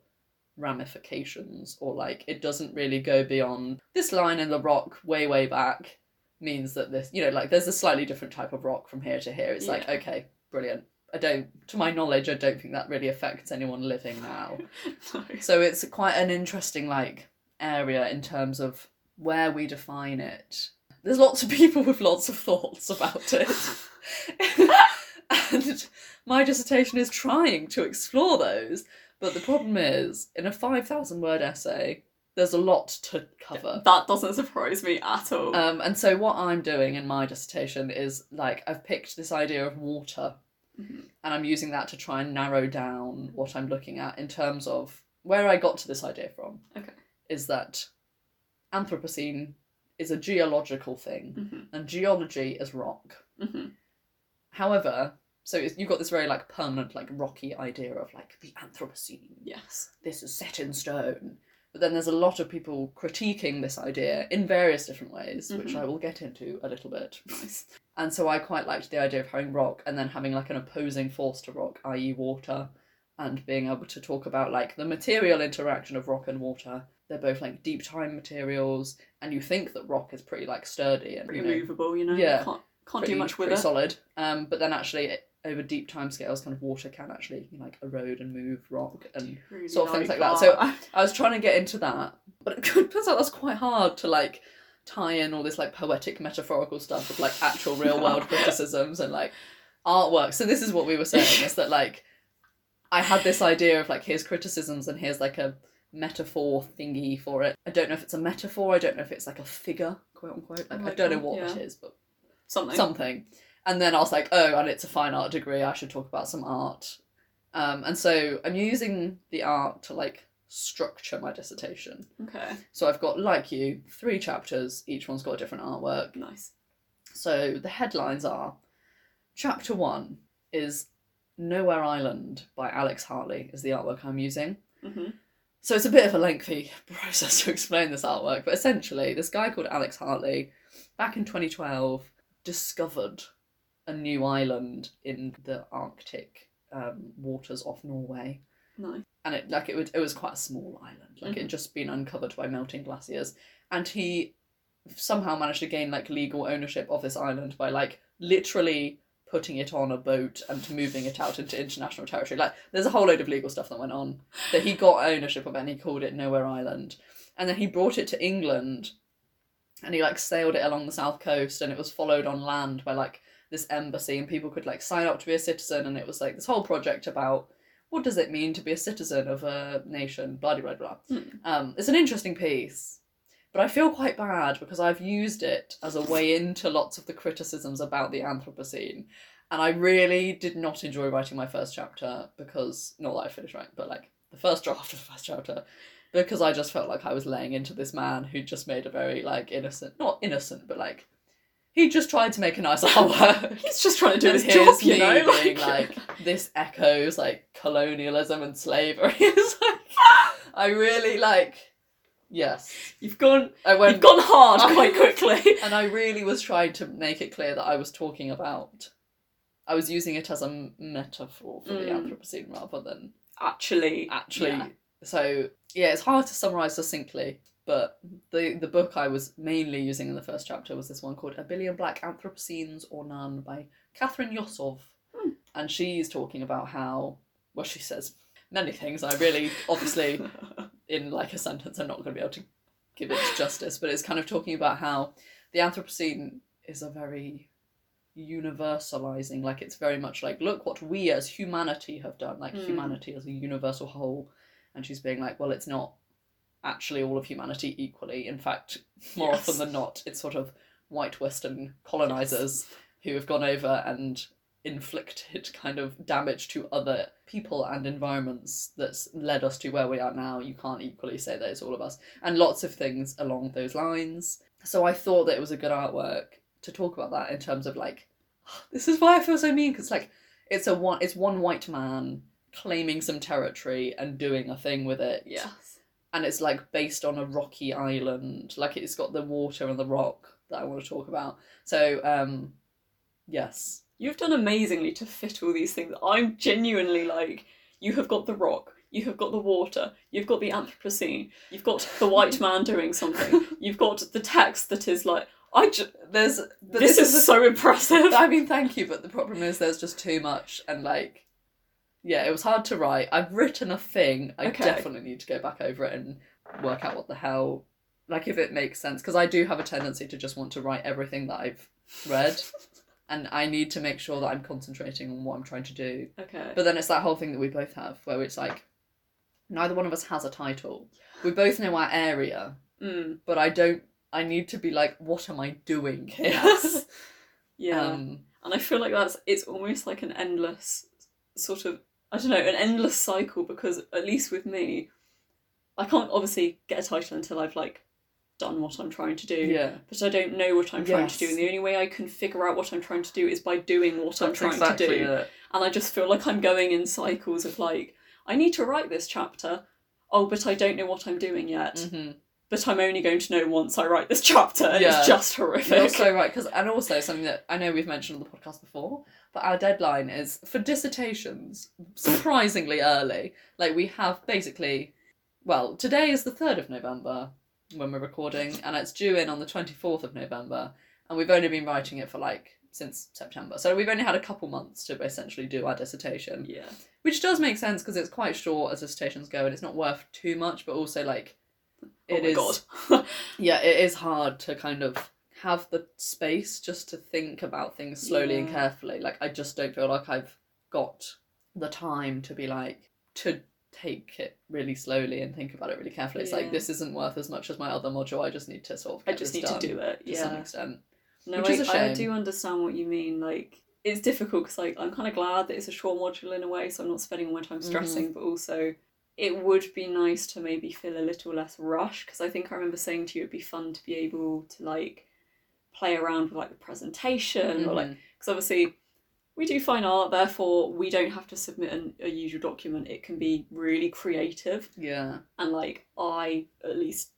ramifications or like it doesn't really go beyond this line in the rock way way back means that this you know like there's a slightly different type of rock from here to here it's like okay brilliant I don't, to my knowledge, I don't think that really affects anyone living now.
No.
So it's quite an interesting like area in terms of where we define it. There's lots of people with lots of thoughts about it. and my dissertation is trying to explore those. But the problem is, in a 5,000 word essay, there's a lot to cover.
That doesn't surprise me at all.
Um, and so what I'm doing in my dissertation is like I've picked this idea of water
Mhm.
and I'm using that to try and narrow down what I'm looking at in terms of where I got to this idea from.
Okay.
Is that Anthropocene is a geological thing
Mhm.
and geology is rock.
Mhm.
However, so you've got this very like permanent like rocky idea of like the Anthropocene
Yes.
this is set in stone. But then there's a lot of people critiquing this idea in various different ways, which
Mhm.
I will get into a little bit.
Nice.
And so I quite liked the idea of having rock and then having like an opposing force to rock, i.e., water, and being able to talk about like the material interaction of rock and water. They're both like deep time materials, and you think that rock is pretty like sturdy and
Pretty
you know,
movable, you know.
Yeah.
Can't, Can't
pretty,
do much with
pretty
it.
solid. Um, but then actually it- over deep time scales, kind of water can actually like erode and move rock and
Really
sort of things like that. So-
that.
I was trying to get into that, but it turns out that's quite hard to like tie in all this like poetic metaphorical stuff with like actual real world criticisms and like artwork. So this is what we were saying is that like I had this idea of like here's criticisms and here's like a metaphor thingy for it. I don't know if it's a metaphor, I don't know if it's like a figure, quote unquote. Like,
Oh
I don't know what
yeah.
it is, but
something.
something. And then I was like, oh, and it's a fine art degree. I should talk about some art. Um, and so I'm using the art to like structure my dissertation.
Okay,
So I've got, like you, three chapters. Each one's got a different artwork.
nice.
So the headlines are Chapter one is Nowhere Island by Alex Hartley, is the artwork I'm using.
hmm
So it's a bit of a lengthy process to explain this artwork, but essentially, this guy called Alex Hartley, back in 2012, discovered a new island in the Arctic um, waters off Norway,
Nice.
and it like it would it was quite a small island, like it had just been uncovered by melting glaciers, and he somehow managed to gain like legal ownership of this island by like literally putting it on a boat and to moving it out into international territory. Like there's a whole load of legal stuff that went on that he got ownership of it and he called it Nowhere Island. And then he brought it to England and he like sailed it along the south coast and it was followed on land by like this embassy and people could like sign up to be a citizen and it was like this whole project about what does it mean to be a citizen of a nation, blah blah blah.
Hmm.
Um, it's an interesting piece. But I feel quite bad because I've used it as a way into lots of the criticisms about the Anthropocene. And I really did not enjoy writing my first chapter because, not that I finished writing, but like the first draft of the first chapter, because I just felt like I was laying into this man who just made a very like innocent, not innocent, but like he just tried to make a nice artwork.
He's just trying to do his
here's
job, you know.
being like this echoes like colonialism and slavery. it's like I really like yes.
you've gone,
I went
you've gone hard quite quickly.
and I really was trying to make it clear that I was talking about I was using it as a metaphor for the
Mm.
Anthropocene rather than
Actually,
actually
yeah.
so yeah, it's hard to summarize succinctly, but the the book I was mainly using in the first chapter was this one called A Billion Black Anthropocenes or None by Kathryn Yusoff.
Hmm.
And she's talking about how well she says many things. I really obviously in like a sentence I'm not going to be able to give it justice, but it's kind of talking about how the Anthropocene is a very universalizing like it's very much like look what we as humanity have done like
Mm.
humanity as a universal whole and she's being like well it's not actually all of humanity equally in fact more
Yes.
often than not it's sort of white western colonizers who have gone over and inflicted kind of damage to other people and environments that's led us to where we are now. You can't equally say that it's all of us. And lots of things along those lines. So i thought that it was a good artwork to talk about that in terms of like this is why i feel so mean because like it's a one it's one white man claiming some territory and doing a thing with it.
Yes.
and it's like based on a rocky island. Like it's got the water and the rock that i want to talk about. So um yes
You've done amazingly to fit all these things. I'm genuinely like, you have got the rock, you have got the water, you've got the Anthropocene, you've got the white man doing something, you've got the text that is like, I just,
there's but
this, is so impressive.
I mean, thank you, but the problem is there's just too much, and like, yeah, it was hard to write. I've written a thing. I
Okay.
definitely need to go back over it and work out what the hell, like, if it makes sense, because I do have a tendency to just want to write everything that I've read, and I need to make sure that I'm concentrating on what I'm trying to do.
Okay.
But then it's that whole thing that we both have, where it's like, neither one of us has a title. We both know our area,
Mm,
but I don't. I need to be like, what am I doing here?
Yes. yeah.
Um,
and I feel like that's it's almost like an endless sort of I don't know, an endless cycle because at least with me, I can't obviously get a title until I've like done what I'm trying to do.
yeah.
But I don't know what I'm trying to do, and the only way I can figure out what I'm trying to do is by doing what I'm trying to do.
it.
And I just feel like I'm going in cycles of like, I need to write this chapter. Oh, but I don't know what I'm doing yet.
Mm-hmm.
But I'm only going to know once I write this chapter. And
Yeah.
It's just horrific.
You're so right, because and also something that I know we've mentioned on the podcast before, but our deadline is for dissertations surprisingly early. Like we have basically, well, today is the third of November when we're recording, and it's due in on the twenty fourth of November, and we've only been writing it for like since September. So we've only had a couple months to essentially do our dissertation,
Yeah.
which does make sense because it's quite short as dissertations go, and it's not worth too much, but also like oh it
oh
is. Yeah, it is hard to kind of have the space just to think about things slowly and carefully. Like I just don't feel like I've got the time to be like to take it really slowly and think about it really carefully. It's like this isn't worth as much as my other module. I just need to sort of
I just need to do it.
to some extent.
No,
Which is
I,
a
I
shame.
do understand what you mean. Like, it's difficult because, like, I'm kind of glad that it's a short module in a way, so I'm not spending all my time mm-hmm. stressing. But also, it would be nice to maybe feel a little less rush because I think I remember saying to you it'd be fun to be able to like play around with like the presentation or like
mm-hmm.
because obviously we do fine art, therefore we don't have to submit an, a usual document. It can be really creative
yeah,
and like I at least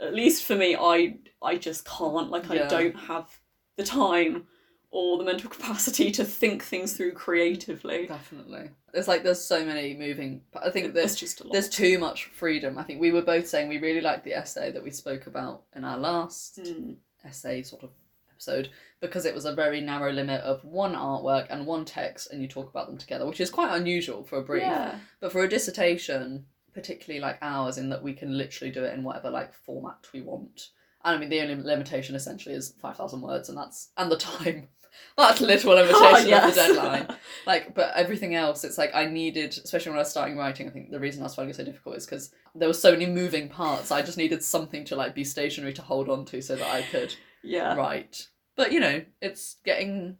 at least for me I I just can't like I don't have the time or the mental capacity to think things through creatively.
definitely. There's like there's so many moving. I think
There's just a lot.
there's too much freedom. I think we were both saying we really liked the essay that we spoke about in our last
Mm,
essay sort of episode because it was a very narrow limit of one artwork and one text and you talk about them together which is quite unusual for a brief
Yeah.
but for a dissertation particularly like ours in that we can literally do it in whatever like format we want and i mean the only limitation essentially is 5000 words and that's and the time that's literal oh, limitation of
Yes.
the deadline like but everything else it's like i needed especially when i was starting writing i think the reason i was finding it so difficult is because there were so many moving parts i just needed something to like be stationary to hold on to so that i could
yeah.
right but you know it's getting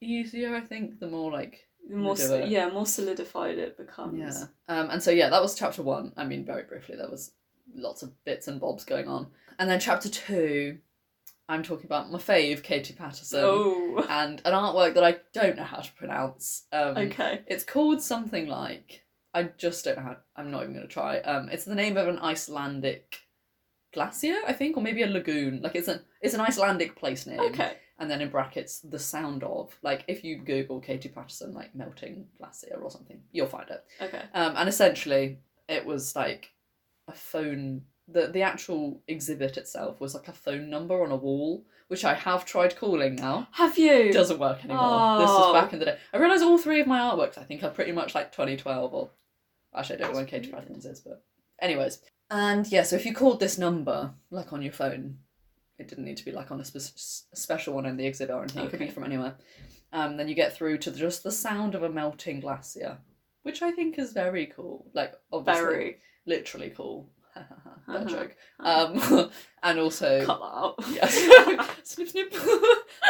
easier i think the more like
The more
do
s-
it.
yeah, more solidified it becomes.
yeah um and so yeah that was chapter one i mean very briefly there was lots of bits and bobs going on and then chapter two i'm talking about my fave katie paterson
Oh.
and an artwork that i don't know how to pronounce um
Okay.
it's called something like I just don't know how. I'm not even going to try. Um, it's the name of an Icelandic glacier, I think, or maybe a lagoon. Like it's an it's an Icelandic place name.
Okay.
And then in brackets, the sound of. Like if you Google Katie Paterson, like melting glacier or something, you'll find it.
Okay.
Um, and essentially, it was like a phone. The the actual exhibit itself was like a phone number on a wall, which I have tried calling now
Have you?
It doesn't work anymore. This was
Oh.
back in the day. I realise all three of my artworks, I think, are pretty much like 2012 or. Actually, I don't know when
That's
Katie. Paterson is, but. Anyways. And yeah, so if you called this number, like on your phone, it didn't need to be like on a spe- special one in the exhibit or anything, it could be from anywhere. Um, then you get through to just the sound of a melting glacier, which I think is very cool. Like, obviously,
Very.
literally cool. Bad
Uh-huh.
joke. Um, and also.
Cut that out.
Yes. snip snip.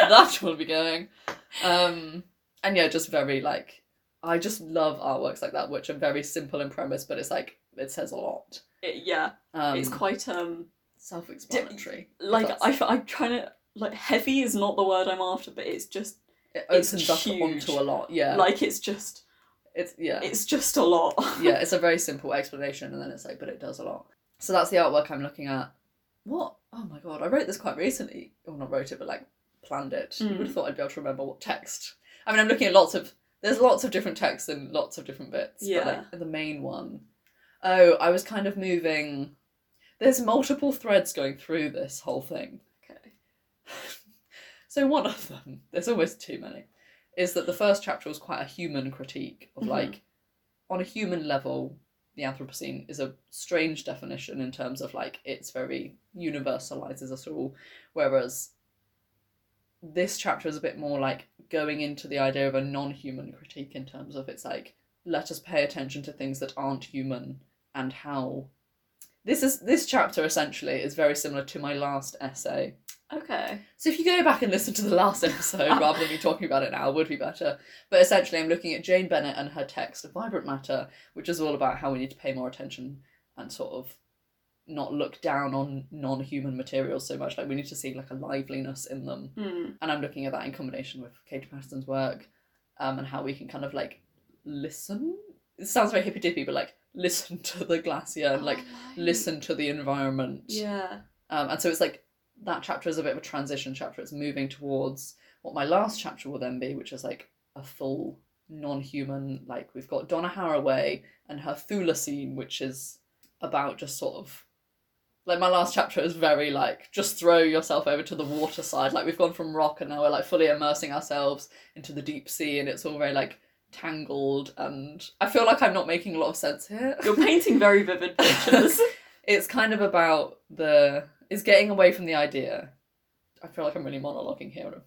that will be going. Um and yeah, just very like I just love artworks like that, which are very simple in premise, but it's like it says a lot.
It- yeah.
Um
it's quite um
self explanatory.
like I, I'm trying to like heavy is not the word I'm after, but it's just
it
it's
opens up
huge.
onto a lot. Yeah.
like it's just
it's yeah.
it's just a lot.
yeah, it's a very simple explanation and then it's like, but it does a lot. So that's the artwork I'm looking at. What? Oh my god, I wrote this quite recently. Well not wrote it, but like planned it. You
Mm.
would have thought I'd be able to remember what text. I mean I'm looking at lots of there's lots of different texts and lots of different bits.
Yeah.
But like the main one. Oh, I was kind of moving there's multiple threads going through this whole thing.
okay.
So one of them, there's almost too many, is that the first chapter was quite a human critique of
Mhm.
like, on a human level, the Anthropocene is a strange definition in terms of like it's very universalizes us all, whereas this chapter is a bit more like going into the idea of a non-human critique in terms of it's like let us pay attention to things that aren't human and how this is this chapter essentially is very similar to my last essay
Okay.
so if you go back and listen to the last episode rather than me talking about it now, would be better. But essentially, I'm looking at Jane Bennett and her text, of Vibrant Matter, which is all about how we need to pay more attention and sort of not look down on non-human materials so much. Like we need to see like a liveliness in them.
Hmm.
And I'm looking at that in combination with Katie Paterson's work, um, and how we can kind of like listen. It sounds very hippy dippy, but like listen to the glacier and like listen to the environment.
Yeah.
Um, and so it's like that chapter is a bit of a transition chapter. It's moving towards what my last chapter will then be, which is like a full non-human. Like we've got Donna Haraway and her Chthulucene, which is about just sort of like my last chapter is very like just throw yourself over to the water side. Like we've gone from rock and now we're like fully immersing ourselves into the deep sea and it's all very like tangled and I feel like I'm not making a lot of sense here.
You're painting very vivid pictures.
it's kind of about the it's getting away from the idea. I feel like I'm really monologuing here.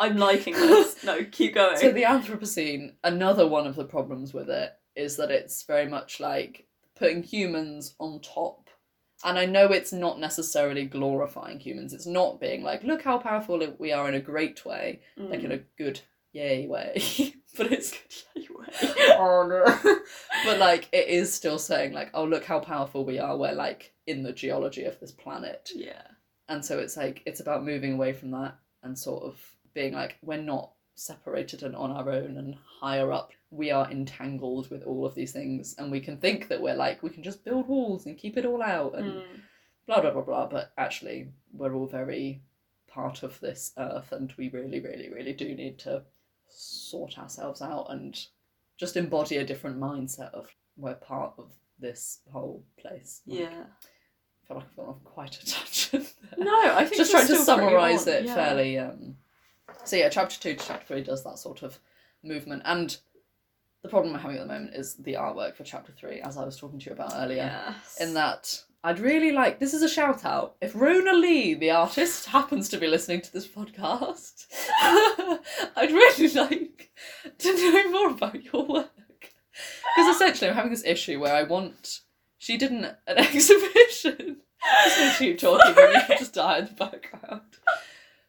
I'm liking this. No, keep going.
So the Anthropocene, another one of the problems with it is that it's very much like putting humans on top. And I know it's not necessarily glorifying humans. It's not being like, look how powerful we are in a great way,
Mm.
like in a good yay way. but it's
Anyway.
oh no. but like it is still saying like, oh look how powerful we are. We're like in the geology of this planet.
yeah.
And so it's like it's about moving away from that and sort of being like we're not separated and on our own and higher up. We are entangled with all of these things and we can think that we're like we can just build walls and keep it all out and
Mm.
blah blah blah blah, but actually we're all very part of this earth and we really, really, really do need to sort ourselves out and just embody a different mindset of we're part of this whole place. Like,
Yeah.
I feel like I've gone off quite a tangent there
No, I think
just trying to summarize it
yeah.
fairly um so yeah chapter 2 to chapter 3 does that sort of movement and the problem we're having at the moment is the artwork for chapter 3 as i was talking to you about earlier
Yes.
in that i'd really like this is a shout out if rona lee the artist happens to be listening to this podcast i'd really like to know more about your work because essentially i'm having this issue where i want she did an, an exhibition just keep talking and you can just die in the background.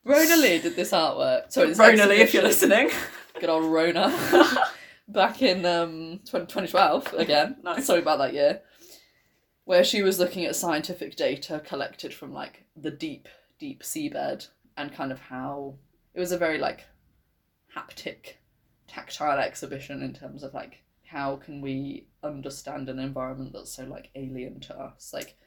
Rona Lee did this artwork. Sorry, this
Rona Lee, if you're listening.
Good old Rona. Back in um 20, 2012 again.
Nice.
Sorry about that year. Where she was looking at scientific data collected from like the deep, deep seabed and kind of how it was a very like haptic, tactile exhibition in terms of like how can we understand an environment that's so like alien to us? Like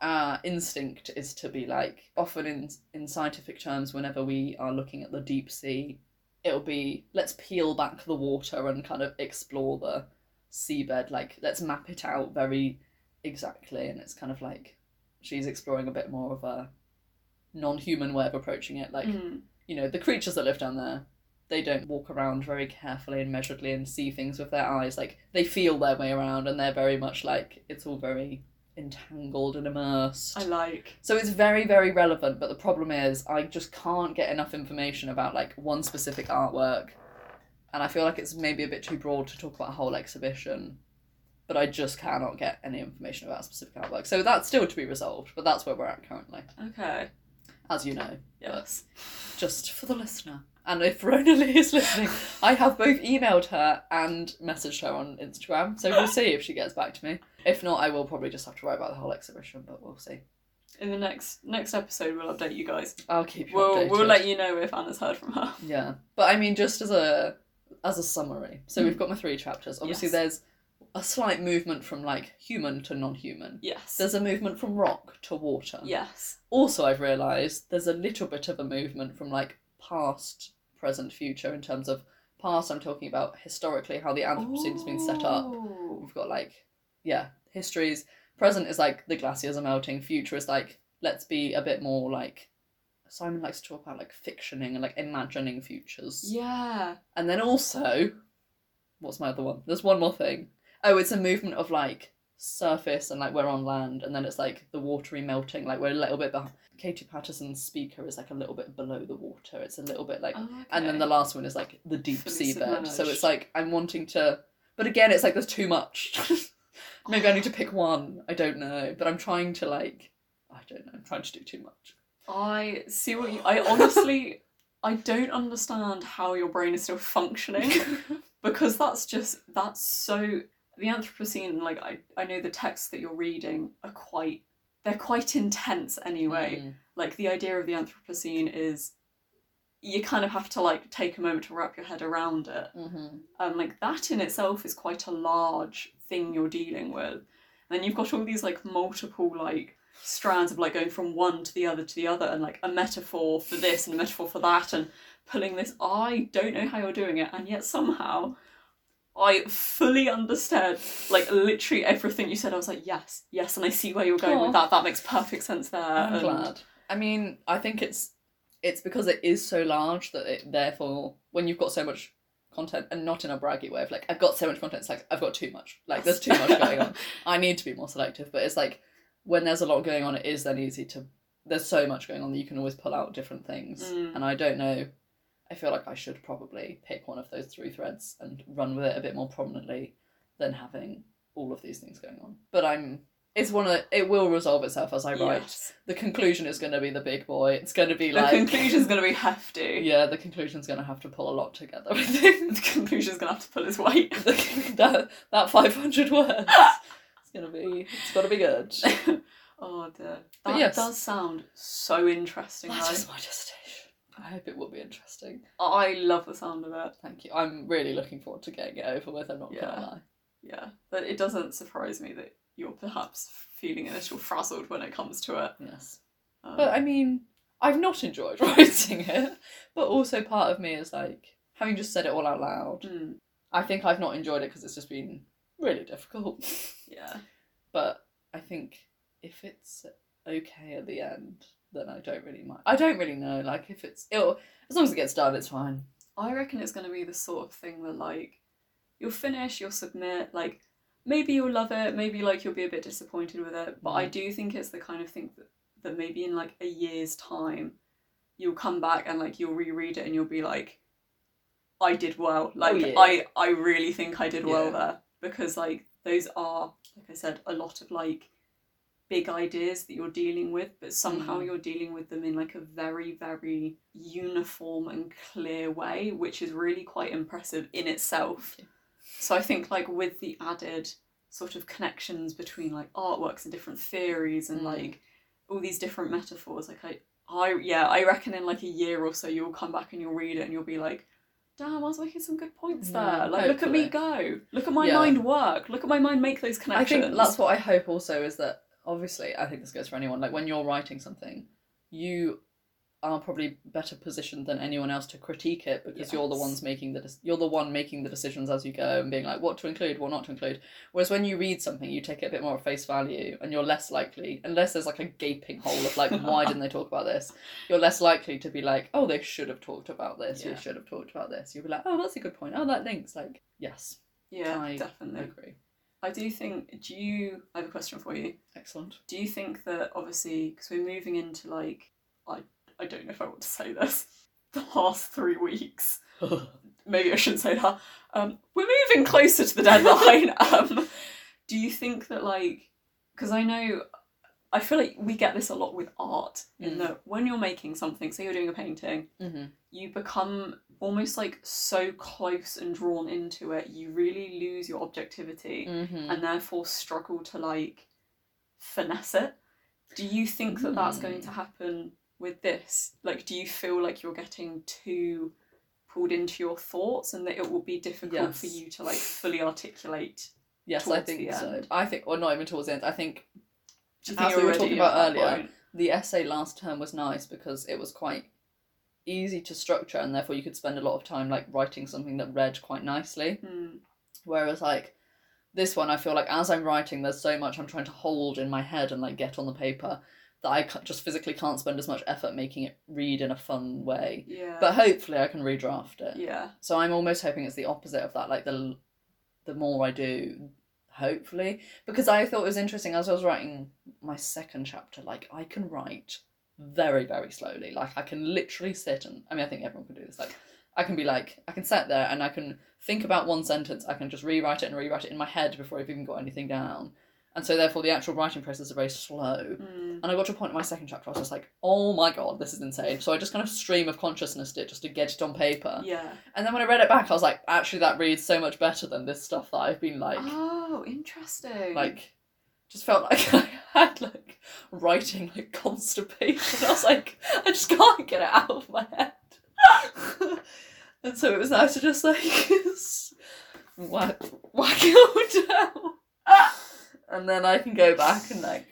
our instinct is to be like often in in scientific terms whenever we are looking at the deep sea it'll be let's peel back the water and kind of explore the seabed like let's map it out very exactly and it's kind of like she's exploring a bit more of a non-human way of approaching it like
Mm.
you know the creatures that live down there they don't walk around very carefully and measuredly and see things with their eyes like they feel their way around and they're very much like it's all very entangled and immersed
I like.
so it's very very relevant but the problem is i just can't get enough information about like one specific artwork and i feel like it's maybe a bit too broad to talk about a whole exhibition but i just cannot get any information about a specific artwork so that's still to be resolved but that's where we're at currently
Okay.
as you know
Yes.
just for the listener. And if Rona Lee is listening, I have both emailed her and messaged her on Instagram, so we'll see if she gets back to me. If not, I will probably just have to write about the whole exhibition, but we'll see.
In the next next episode, we'll update you guys.
I'll keep you
We'll
updated.
we'll let you know if Anna's heard from her.
Yeah, but I mean, just as a as a summary. So hmm. we've got my three chapters. Obviously.
Yes.
there's a slight movement from like human to non-human.
Yes.
There's a movement from rock to water.
yes.
Also, I've realised there's a little bit of a movement from like past, present, future in terms of past. I'm talking about historically how the Anthropocene has been set up.
Oh.
We've got like, yeah, histories. Present is like the glaciers are melting. Future is like let's be a bit more like. Simon likes to talk about like fictioning and like imagining futures.
Yeah.
And then also, what's my other one? There's one more thing. Oh, it's a movement of like surface and like we're on land, and then it's like the watery melting. Like we're a little bit behind. Katie Paterson's speaker is like a little bit below the water. It's a little bit like,
Oh,
and then the last one is like the deep
Fully
seabed. So it's like I'm wanting to, but again, it's like there's too much. Maybe I need to pick one. I don't know, but I'm trying to like, I don't know. I'm trying to do too much.
I see what you. I honestly, I don't understand how your brain is still functioning because that's just that's so. The Anthropocene, like I, I know the texts that you're reading are quite. They're quite intense anyway.
Mm.
Like the idea of the Anthropocene is, you kind of have to like take a moment to wrap your head around it.
Mhm.
um, like that in itself is quite a large thing you're dealing with. And then you've got all these like multiple like strands of like going from one to the other to the other and like a metaphor for this and a metaphor for that and pulling this. I don't know how you're doing it, and yet somehow I fully understood, like literally everything you said. I was like, yes, yes, and I see where you're going
Aw.
with that. That makes perfect sense there.
I'm
and-
glad. I mean, I think it's it's because it is so large that it therefore when you've got so much content and not in a braggy way of like I've got so much content, it's like I've got too much. Like there's too much going on. I need to be more selective, but it's like when there's a lot going on, it is then easy to. There's so much going on that you can always pull out different things,
Mm.
and I don't know. I feel like I should probably pick one of those three threads and run with it a bit more prominently than having all of these things going on. But I'm. It's one of. It will resolve itself as I write.
Yes.
The conclusion is going to be the big boy. It's going to be
The
like.
The conclusion's going to be hefty.
Yeah, the conclusion's going to have to pull a lot together. I think.
The conclusion's going to have to pull his weight.
The- that that five hundred words. It's gonna be. It's got to be good.
oh dear. That
yes.
does sound so interesting.
That
though.
is my dissertation. I hope it will be interesting.
I love the sound of it.
Thank you. I'm really looking forward to getting it over with. I'm not
Yeah.
gonna lie.
Yeah, but it doesn't surprise me that you're perhaps feeling a little frazzled when it comes to it.
Yes.
Um,
But I mean, I've not enjoyed writing it. But also part of me is like having just said it all out loud.
mm,
I think I've not enjoyed it because it's just been really difficult.
yeah,
but I think if it's okay at the end, then I don't really mind. I don't really know. Like if it's it'll as long as it gets done, it's fine.
I reckon it's going to be the sort of thing that like you'll finish, you'll submit, like maybe you'll love it, maybe like you'll be a bit disappointed with it, but I
Mm.
do think it's the kind of thing that, that maybe in like a year's time you'll come back and like you'll reread it and you'll be like I did well. Like
yeah.
I I really think I did well there because like those are like I said a lot of like big ideas that you're dealing with but somehow
Mhm.
you're dealing with them in like a very very uniform and clear way which is really quite impressive in itself so i think like with the added sort of connections between like artworks and different theories and
Mm.
like all these different metaphors like i i yeah i reckon in like a year or so you'll come back and you'll read it and you'll be like damn i was making some good points there
Yeah,
like look at me go look at my
Yeah.
mind work look at my mind make those connections.
I think that's what I hope also is that obviously I think this goes for anyone. Like when you're writing something, you are probably better positioned than anyone else to critique it because you're the ones making the dec- you're the one making the decisions as you go and being like what to include, what not to include. Whereas when you read something, you take it a bit more at face value and you're less likely, unless there's like a gaping hole of like why didn't they talk about this, you're less likely to be like oh they should have talked about this,
Yeah.
they should have talked about this. You'll be like oh that's a good point. Oh that links like yes,
yeah
I
definitely
agree.
I do think. Do you? I have a question for you.
Excellent.
Do you think that obviously because we're moving into like I I don't know if I want to say this the last three weeks. Maybe I shouldn't say that. Um, we're moving closer to the deadline. um, do you think that like because I know I feel like we get this a lot with art in
Mm.
that when you're making something, say you're doing a painting,
mm-hmm.
you become almost like so close and drawn into it, you really lose your objectivity
Mm-hmm.
and therefore struggle to like finesse it. Do you think that that's going to happen with this? Like, do you feel like you're getting too pulled into your thoughts and that it will be difficult for you to like fully articulate?
Yes, I think so. I think, or not even towards the end. I think As we were talking about earlier,
point?
the essay last term was nice because it was quite easy to structure, and therefore you could spend a lot of time like writing something that read quite nicely.
Hmm.
Whereas like this one, I feel like as I'm writing, there's so much I'm trying to hold in my head and like get on the paper that I just physically can't spend as much effort making it read in a fun way.
Yeah.
But hopefully, I can redraft it.
yeah.
So I'm almost hoping it's the opposite of that. Like the the more I do, hopefully, because I thought it was interesting as I was writing my second chapter. Like I can write very very slowly. Like I can literally sit and I mean I think everyone can do this. Like I can be like I can sit there and I can think about one sentence. I can just rewrite it and rewrite it in my head before I've even got anything down. And so therefore the actual writing process is very slow.
Hmm.
And I got to a point in my second chapter, I was just like, oh my god, this is insane. So I just kind of stream of consciousness it just to get it on paper.
Yeah.
And then when I read it back, I was like, actually, that reads so much better than this stuff that I've been like,
oh, interesting.
like, just felt like I had like writing like constipation. I was like, I just can't get it out of my head. and so it was nice to just like whack, whack it all down, and then I can go back and like.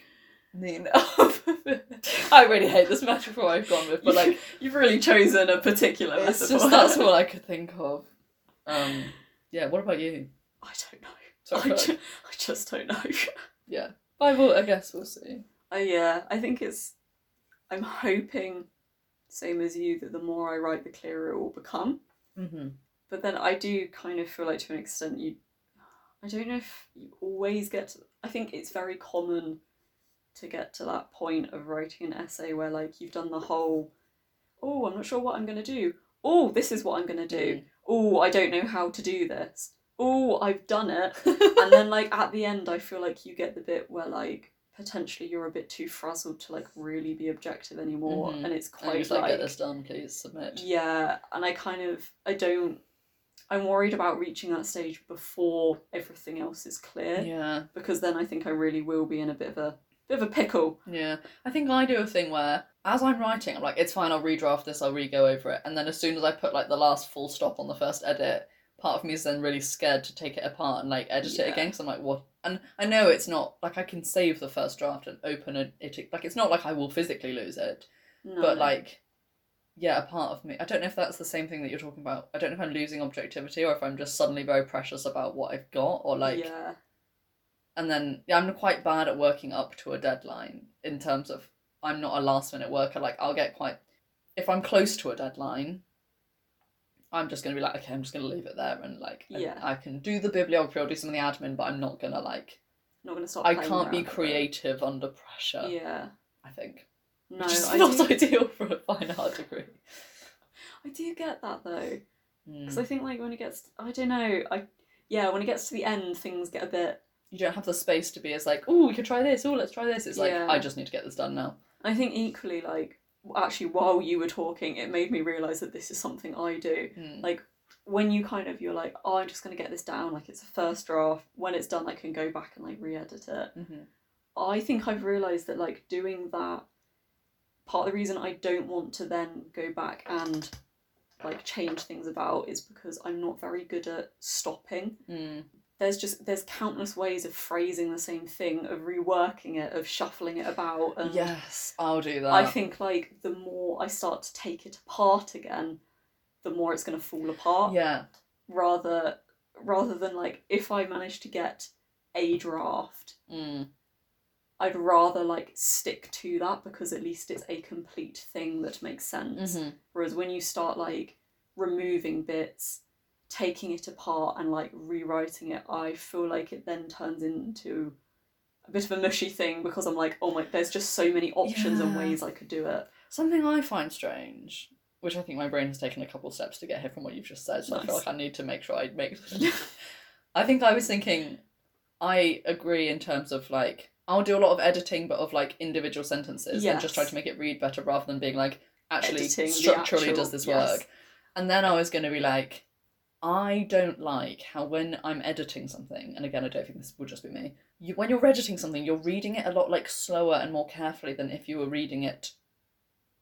Neat up. I really hate this metaphor I've gone with, but like
you've really chosen a particular
it's
metaphor.
just that's what I could think of. Um, yeah. What about you?
I don't know.
Sorry,
I, ju- I just don't know.
yeah. I will. I guess we'll see.
Uh, yeah, I think it's. I'm hoping, same as you, that the more I write, the clearer it will become.
Mm-hmm.
But then I do kind of feel like to an extent you. I don't know if you always get. To, I think it's very common to get to that point of writing an essay where like you've done the whole. Oh, I'm not sure what I'm gonna do. Oh, this is what I'm gonna do. Oh, I don't know how to do this. Oh, I've done it. and then like at the end i feel like you get the bit where like potentially you're a bit too frazzled to like really be objective anymore
Mhm.
and it's quite
just like,
like
get this done, please submit.
yeah and i kind of i don't i'm worried about reaching that stage before everything else is clear
Yeah.
because then i think i really will be in a bit of a bit of a pickle
Yeah, I think I do a thing where, as I'm writing, I'm like, it's fine, I'll redraft this, I'll re-go over it, and then as soon as I put like the last full stop on the first edit, part of me is then really scared to take it apart and like edit
Yeah.
it again, because I'm like, what? And I know it's not like I can save the first draft and open it, it like it's not like I will physically lose it,
no.
but like, yeah, a part of me, I don't know if that's the same thing that you're talking about. I don't know if I'm losing objectivity or if I'm just suddenly very precious about what I've got, or like
yeah
and then yeah, I'm quite bad at working up to a deadline in terms of I'm not a last minute worker. Like I'll get quite if I'm close to a deadline, I'm just gonna be like, okay, I'm just gonna leave it there and like
Yeah.
I, can do the bibliography, I'll do some of the admin, but I'm not gonna like
not gonna stop
I can't be
around with it.
creative under pressure.
yeah
I think.
No
Which is
I
not
do,
ideal for a fine art degree.
I do get that though
Mm.
Because I think like when it gets, I don't know, I yeah, when it gets to the end, things get a bit.
You don't have the space to be as like, oh, we could try this. Oh, let's try this. It's like
Yeah.
I just need to get this done now.
I think equally like actually while you were talking, it made me realize that this is something I do.
Mm.
Like when you kind of you're like, oh, I'm just gonna get this down. Like it's a first draft. When it's done, I can go back and like re-edit it.
Mhm.
I think I've realized that like doing that. Part of the reason I don't want to then go back and like change things about is because I'm not very good at stopping.
Mm.
there's just there's countless ways of phrasing the same thing of reworking it of shuffling it about and
Yes, I'll do that.
i think like the more i start to take it apart again the more it's going to fall apart
Yeah.
rather rather than like if i manage to get a draft
Mm.
I'd rather like stick to that because at least it's a complete thing that makes sense
Mhm.
Whereas when you start like removing bits, taking it apart and like rewriting it, I feel like it then turns into a bit of a mushy thing because I'm like, oh my, there's just so many options and ways I could do it.
Something I find strange, which I think my brain has taken a couple steps to get here from what you've just said, so I feel like I need to make sure I make. I think I was thinking, I agree in terms of like I'll do a lot of editing, but of like individual sentences and just try to make it read better rather than being like actually
Editing the
structurally
actual-
does this
yes.
work. And then I was going to be like, I don't like how when I'm editing something, and again, I don't think this would just be me. You, when you're editing something, you're reading it a lot like slower and more carefully than if you were reading it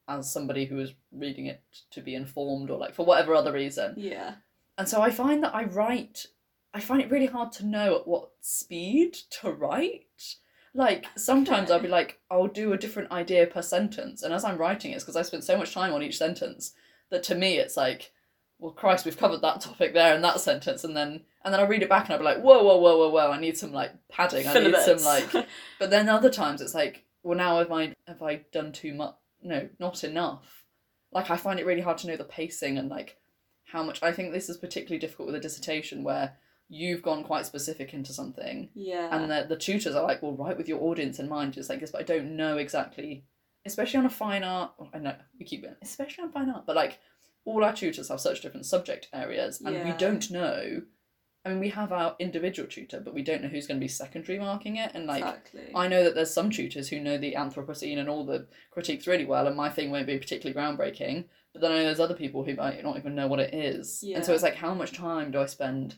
as somebody who was reading it to be informed or like for whatever other reason.
Yeah.
And so I find that I write, I find it really hard to know at what speed to write. Like sometimes I'll be like, I'll do a different idea per sentence, and as I'm writing, it's because I spent so much time on each sentence that to me it's like, well, Christ, we've covered that topic there in that sentence, and then and then I'll read it back and I'll be like, whoa, whoa, whoa, whoa, whoa, I need some like padding, I need some like. But then other times it's like, well, now have I have I done too much? No, not enough. Like I find it really hard to know the pacing and like how much. I think this is particularly difficult with a dissertation where you've gone quite specific into something,
yeah.
and the the tutors are like, well, write with your audience in mind. just like this, but I don't know exactly. Especially on a fine art, I know we keep it, especially on fine art, but like all our tutors have such different subject areas, and we don't know. I mean, we have our individual tutor, but we don't know who's going to be secondary marking it, and like
exactly.
I know that there's some tutors who know the Anthropocene and all the critiques really well, and my thing won't be particularly groundbreaking. But then I know there's other people who might not even know what it is. And so it's like, how much time do I spend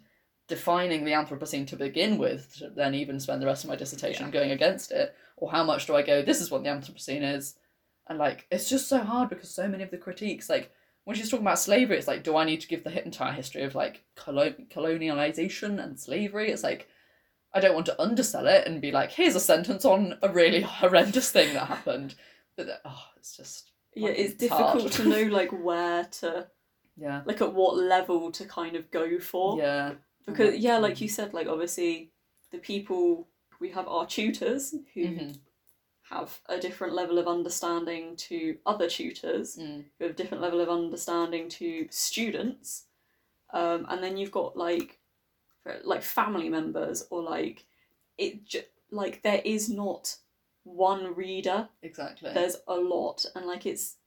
defining the Anthropocene to begin with, to then even spend the rest of my dissertation
Yeah.
going against it? Or how much do I go, this is what the Anthropocene is? And like, it's just so hard because so many of the critiques, like, when she's talking about slavery, it's like, do I need to give the entire history of like colon- colonialization and slavery? It's like, I don't want to undersell it and be like, here's a sentence on a really horrendous thing that happened. But that- oh, it's just
yeah, it's
it's
difficult to know like where to
yeah,
like at what level to kind of go for.
yeah,
because yeah like you said like obviously the people we have our tutors who
Mhm.
have a different level of understanding to other tutors
Mm.
who have a different level of understanding to students um, and then you've got like like family members or like it j- like there is not one reader
Exactly.
there's a lot and like it's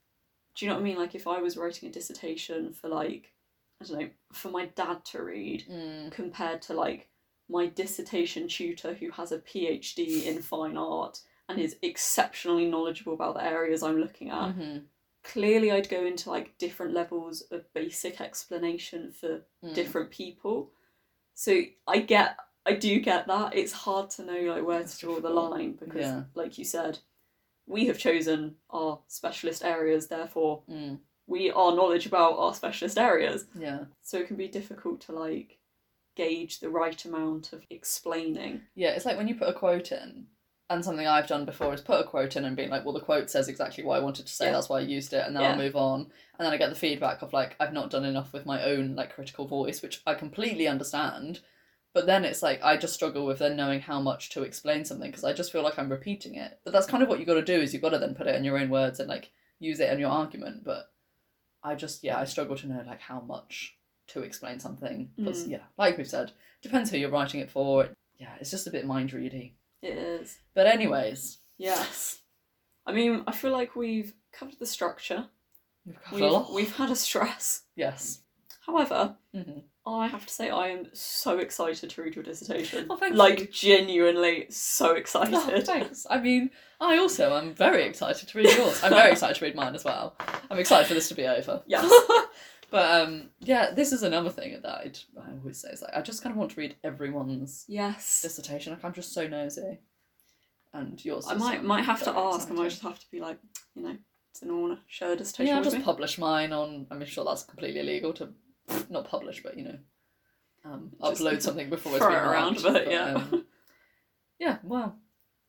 do you know what i mean like if i was writing a dissertation for like i don't know for my dad to read
Mm.
compared to like my dissertation tutor who has a phd in fine art and is exceptionally knowledgeable about the areas i'm looking at
Mhm.
clearly i'd go into like different levels of basic explanation for
Mm.
different people so i get i do get that it's hard to know like where
It's
to draw the line because
Yeah.
like you said we have chosen our specialist areas therefore
Mm.
We are knowledge about our specialist areas
Yeah.
so it can be difficult to like gauge the right amount of explaining
Yeah, it's like when you put a quote in, and something I've done before is put a quote in and being like, well, the quote says exactly what I wanted to say,
Yeah.
that's why I used it, and then
Yeah.
I'll move on. And then I get the feedback of like, I've not done enough with my own like critical voice, which I completely understand. But then it's like, I just struggle with then knowing how much to explain something because I just feel like I'm repeating it. But that's kind of what you got to do is you've got to then put it in your own words and like use it in your argument. But I just, yeah, I struggle to know like how much to explain something. Because,
Mm.
yeah, like we've said, depends who you're writing it for. Yeah, it's just a bit mind ready.
it is
But anyways,
yes i mean i feel like we've covered the structure
we've covered
we've, we've had a stress
Yes.
however
hmm
I have to say, I am so excited to read your dissertation.
Oh, thank
like
you.
genuinely so excited.
Oh, thanks. I mean, I also am very excited to read yours. I'm very excited to read mine as well. I'm excited for this to be over.
Yes.
But um, yeah, this is another thing that I'd, I always say is like I just kind of want to read everyone's
yes.
dissertation. Like I'm just so nosy, and yours.
I might might have to ask. I might just have to be like, you know, does anyone want to share a dissertation
Yeah,
with
just
me?
publish mine on. I'm sure that's completely illegal to not publish, but you know, um,
Just
upload something before it's been
it around,
ranked,
but yeah.
um, yeah. Well,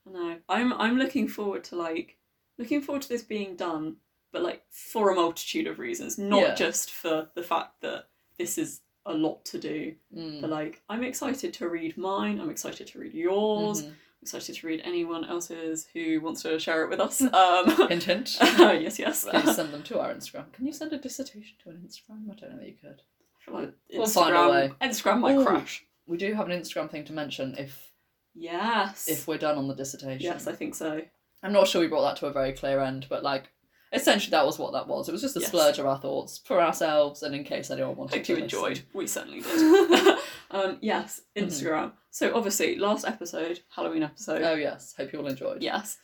No, I'm I'm looking forward to like looking forward to this being done, but like for a multitude of reasons, not
Yeah.
just for the fact that this is a lot to do,
mm,
but like I'm excited to read mine. I'm excited to read yours.
mhm.
Excited to read anyone else's who wants to share it with us. Um,
hint, hint.
yes, yes.
Can you send them to our Instagram? Can you send a dissertation to an Instagram? I don't know that you could.
I feel
We'll find a
Instagram,
way.
Instagram might
Ooh.
crash.
We do have an Instagram thing to mention if
Yes.
if we're done on the dissertation.
yes, I think so.
I'm not sure we brought that to a very clear end, but like essentially that was what that was. It was just a
Yes.
splurge of our thoughts for ourselves and in case anyone wanted
Hope
to
you
listen.
enjoyed. We certainly did. Um, yes,
Mm-hmm.
Instagram. So obviously, last episode, Halloween episode.
Oh yes, hope you all enjoyed.
Yes.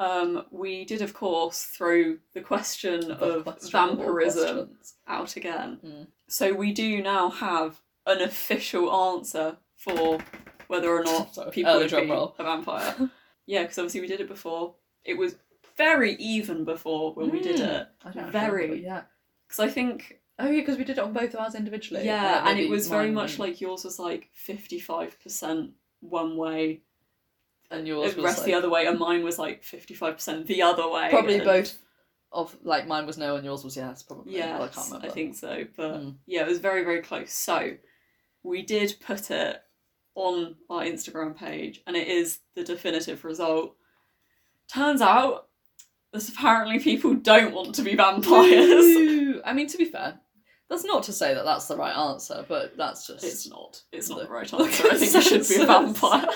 Um, we did, of course, throw the question
The
of vampirism out again.
Mm.
So we do now have an official answer for whether or not
Sorry,
people would be
roll.
a vampire. yeah, because obviously we did it before. It was very even before when we did
Mm.
it.
I don't
Very.
yeah.
Because I think
Oh yeah, because we did it on both of ours individually.
yeah,
then
and it
maybe
was very much like yours was like fifty five percent one way,
and yours was
rest
like,
the other way, and mine was like fifty five percent the other way.
probably
and-
both of like mine was no and yours was yes, probably.
Yes,
Well, I can't remember.
think so. But
Mm.
yeah, it was very, very close. So we did put it on our Instagram page, and it is the definitive result. Turns out that apparently people don't want to be vampires.
I mean, to be fair, that's not to say that that's the right answer, but that's just
it's not. It's not the right answer. I think you should be a vampire.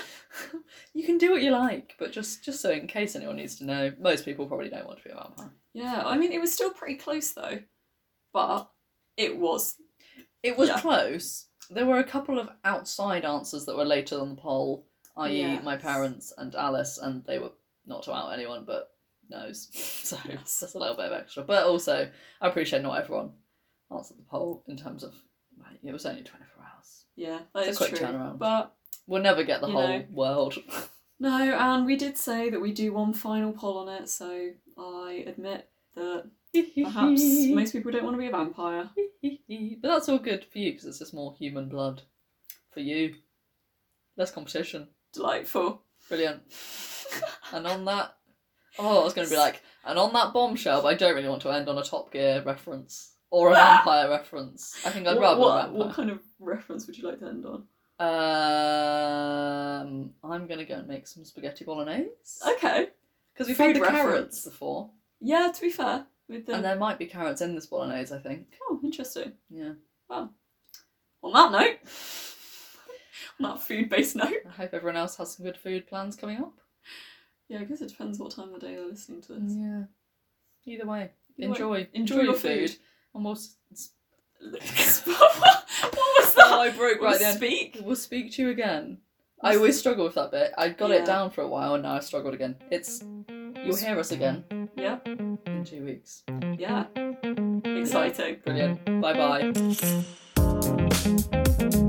you can do what you like, but just just so in case anyone needs to know, most people probably don't want to be a vampire.
Yeah, I mean, it was still pretty close though, but it was.
It was
Yeah.
close. There were a couple of outside answers that were later on the poll, i.e., my parents and Alice, and they were not to out anyone, but knows. So
Yes.
that's a little bit of extra. But also, I appreciate not everyone answered the poll in terms of like, it was only twenty four hours.
Yeah, that
It's a quick
true.
turnaround.
But
We'll never get the whole
know.
world.
no, and we did say that we do one final poll on it, so I admit that perhaps most people don't want to be a vampire.
but that's all good for you because it's just more human blood for you. Less competition.
Delightful.
Brilliant. and on that, oh, I was going to be like, and on that bombshell, but I don't really want to end on a Top Gear reference. Or a vampire reference. I think I'd
what,
rather
what,
a vampire.
what kind of reference would you like to end on?
Um, I'm gonna go and make some spaghetti bolognese
Okay.
because we've
Food
had the
reference.
carrots before,
Yeah, to be fair, with the
and there might be carrots in this bolognese. I think.
oh, interesting.
Yeah.
Well, on that note, on that food-based note,
I hope everyone else has some good food plans coming up.
yeah, I guess it depends what time of the day they're listening to this.
Yeah. Either way,
Either way,
enjoy,
enjoy your food.
and we'll. s-
what was that?
Oh, I broke right
We'll
then.
Speak.
We'll speak to you again. I always struggle with that bit. I got
Yeah.
it down for a while, and now I struggled again. It's you'll hear us again
Yeah.
in two weeks.
Yeah. Exciting.
Brilliant. Bye bye.